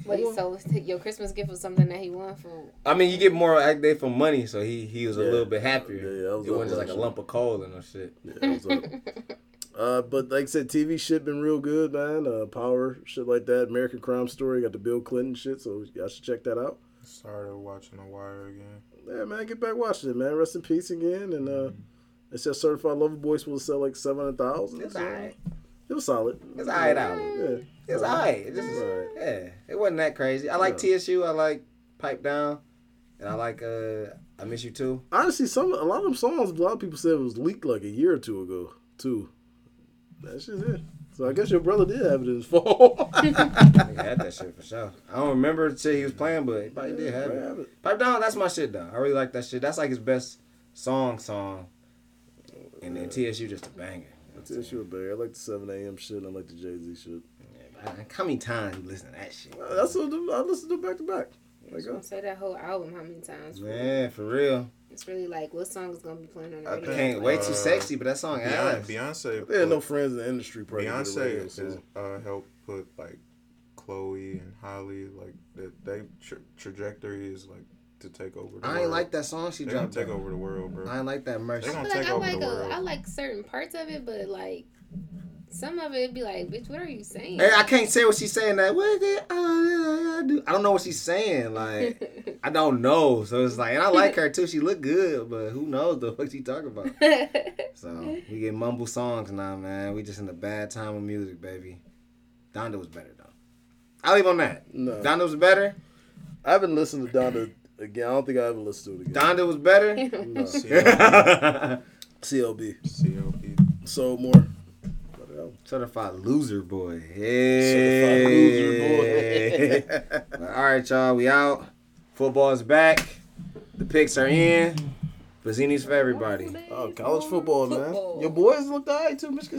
Wait, so your Christmas gift was something that he won for? I mean, you get more like day for money, so he he was a little bit happier. Yeah, yeah, that was it wasn't just like a lump of coal and no shit. Yeah, it was. [laughs] Uh, but like I said, TV shit been real good, man. Uh, Power shit like that. American Crime Story got the Bill Clinton shit, so y'all should check that out. Started watching The Wire again. Yeah, man, get back watching it, man. Rest in peace again. And uh, it said Certified Lover Boy supposed to sell like seven hundred thousand. It's alright. It was solid. It's alright out. Yeah, It's alright. It just It's alright. yeah, it wasn't that crazy. I like Yeah. TSU. I like Pipe Down, and I like uh I Miss You Too. Honestly, some a lot of them songs, a lot of people said it was leaked like a year or two ago, too. That's just it. So I guess your brother did have it in his [laughs] phone. Nigga had that shit for sure. I don't remember the shit he was playing, but he probably did have it. have it. Pipe Down, that's my shit though. I really like that shit. That's like his best song song. And then TSU just a banger. That's it, sure, baby. I like the 7 a.m. shit. and I like the Jay Z shit. Man, How many times you listen to that shit? Uh, That's what I listen to back to back. I was gonna say that whole album how many times? Man, for real. It's really like what song is gonna be playing on the I radio? Can't wait Uh, too sexy, but that song Beyonce, ass. Beyonce, They had no friends in the industry. probably get the radio, Beyonce so- has uh, helped put like Chloe and Halle like that. They tra- trajectory is like to take over. The I ain't world. like that song she They dropped. take though. over the world, bro. I ain't like that mercy. They I gonna feel like take I over like the a, world. I like certain parts of it, but like some of it be like, bitch, what are you saying? Hey, I can't say what she's saying. That what did I do? I don't know what she's saying. Like [laughs] I don't know. So it's like, and I like her too. She look good, but who knows the fuck she talking about? [laughs] So we get mumble songs now, man. We just in a bad time of music, baby. Donda was better though. I leave on that. No. Donda was better. I haven't listened to Donda again. I don't think I ever listened to it again. Donda was better. No. CLB. CLB. CLB. Sold more. Better album. Certified loser boy. Certified Hey. loser boy. [laughs] All right, y'all. We out. Football's back. The picks are in. Pizzini's for everybody. oh, college football, man. Your boys look alright too, Michigan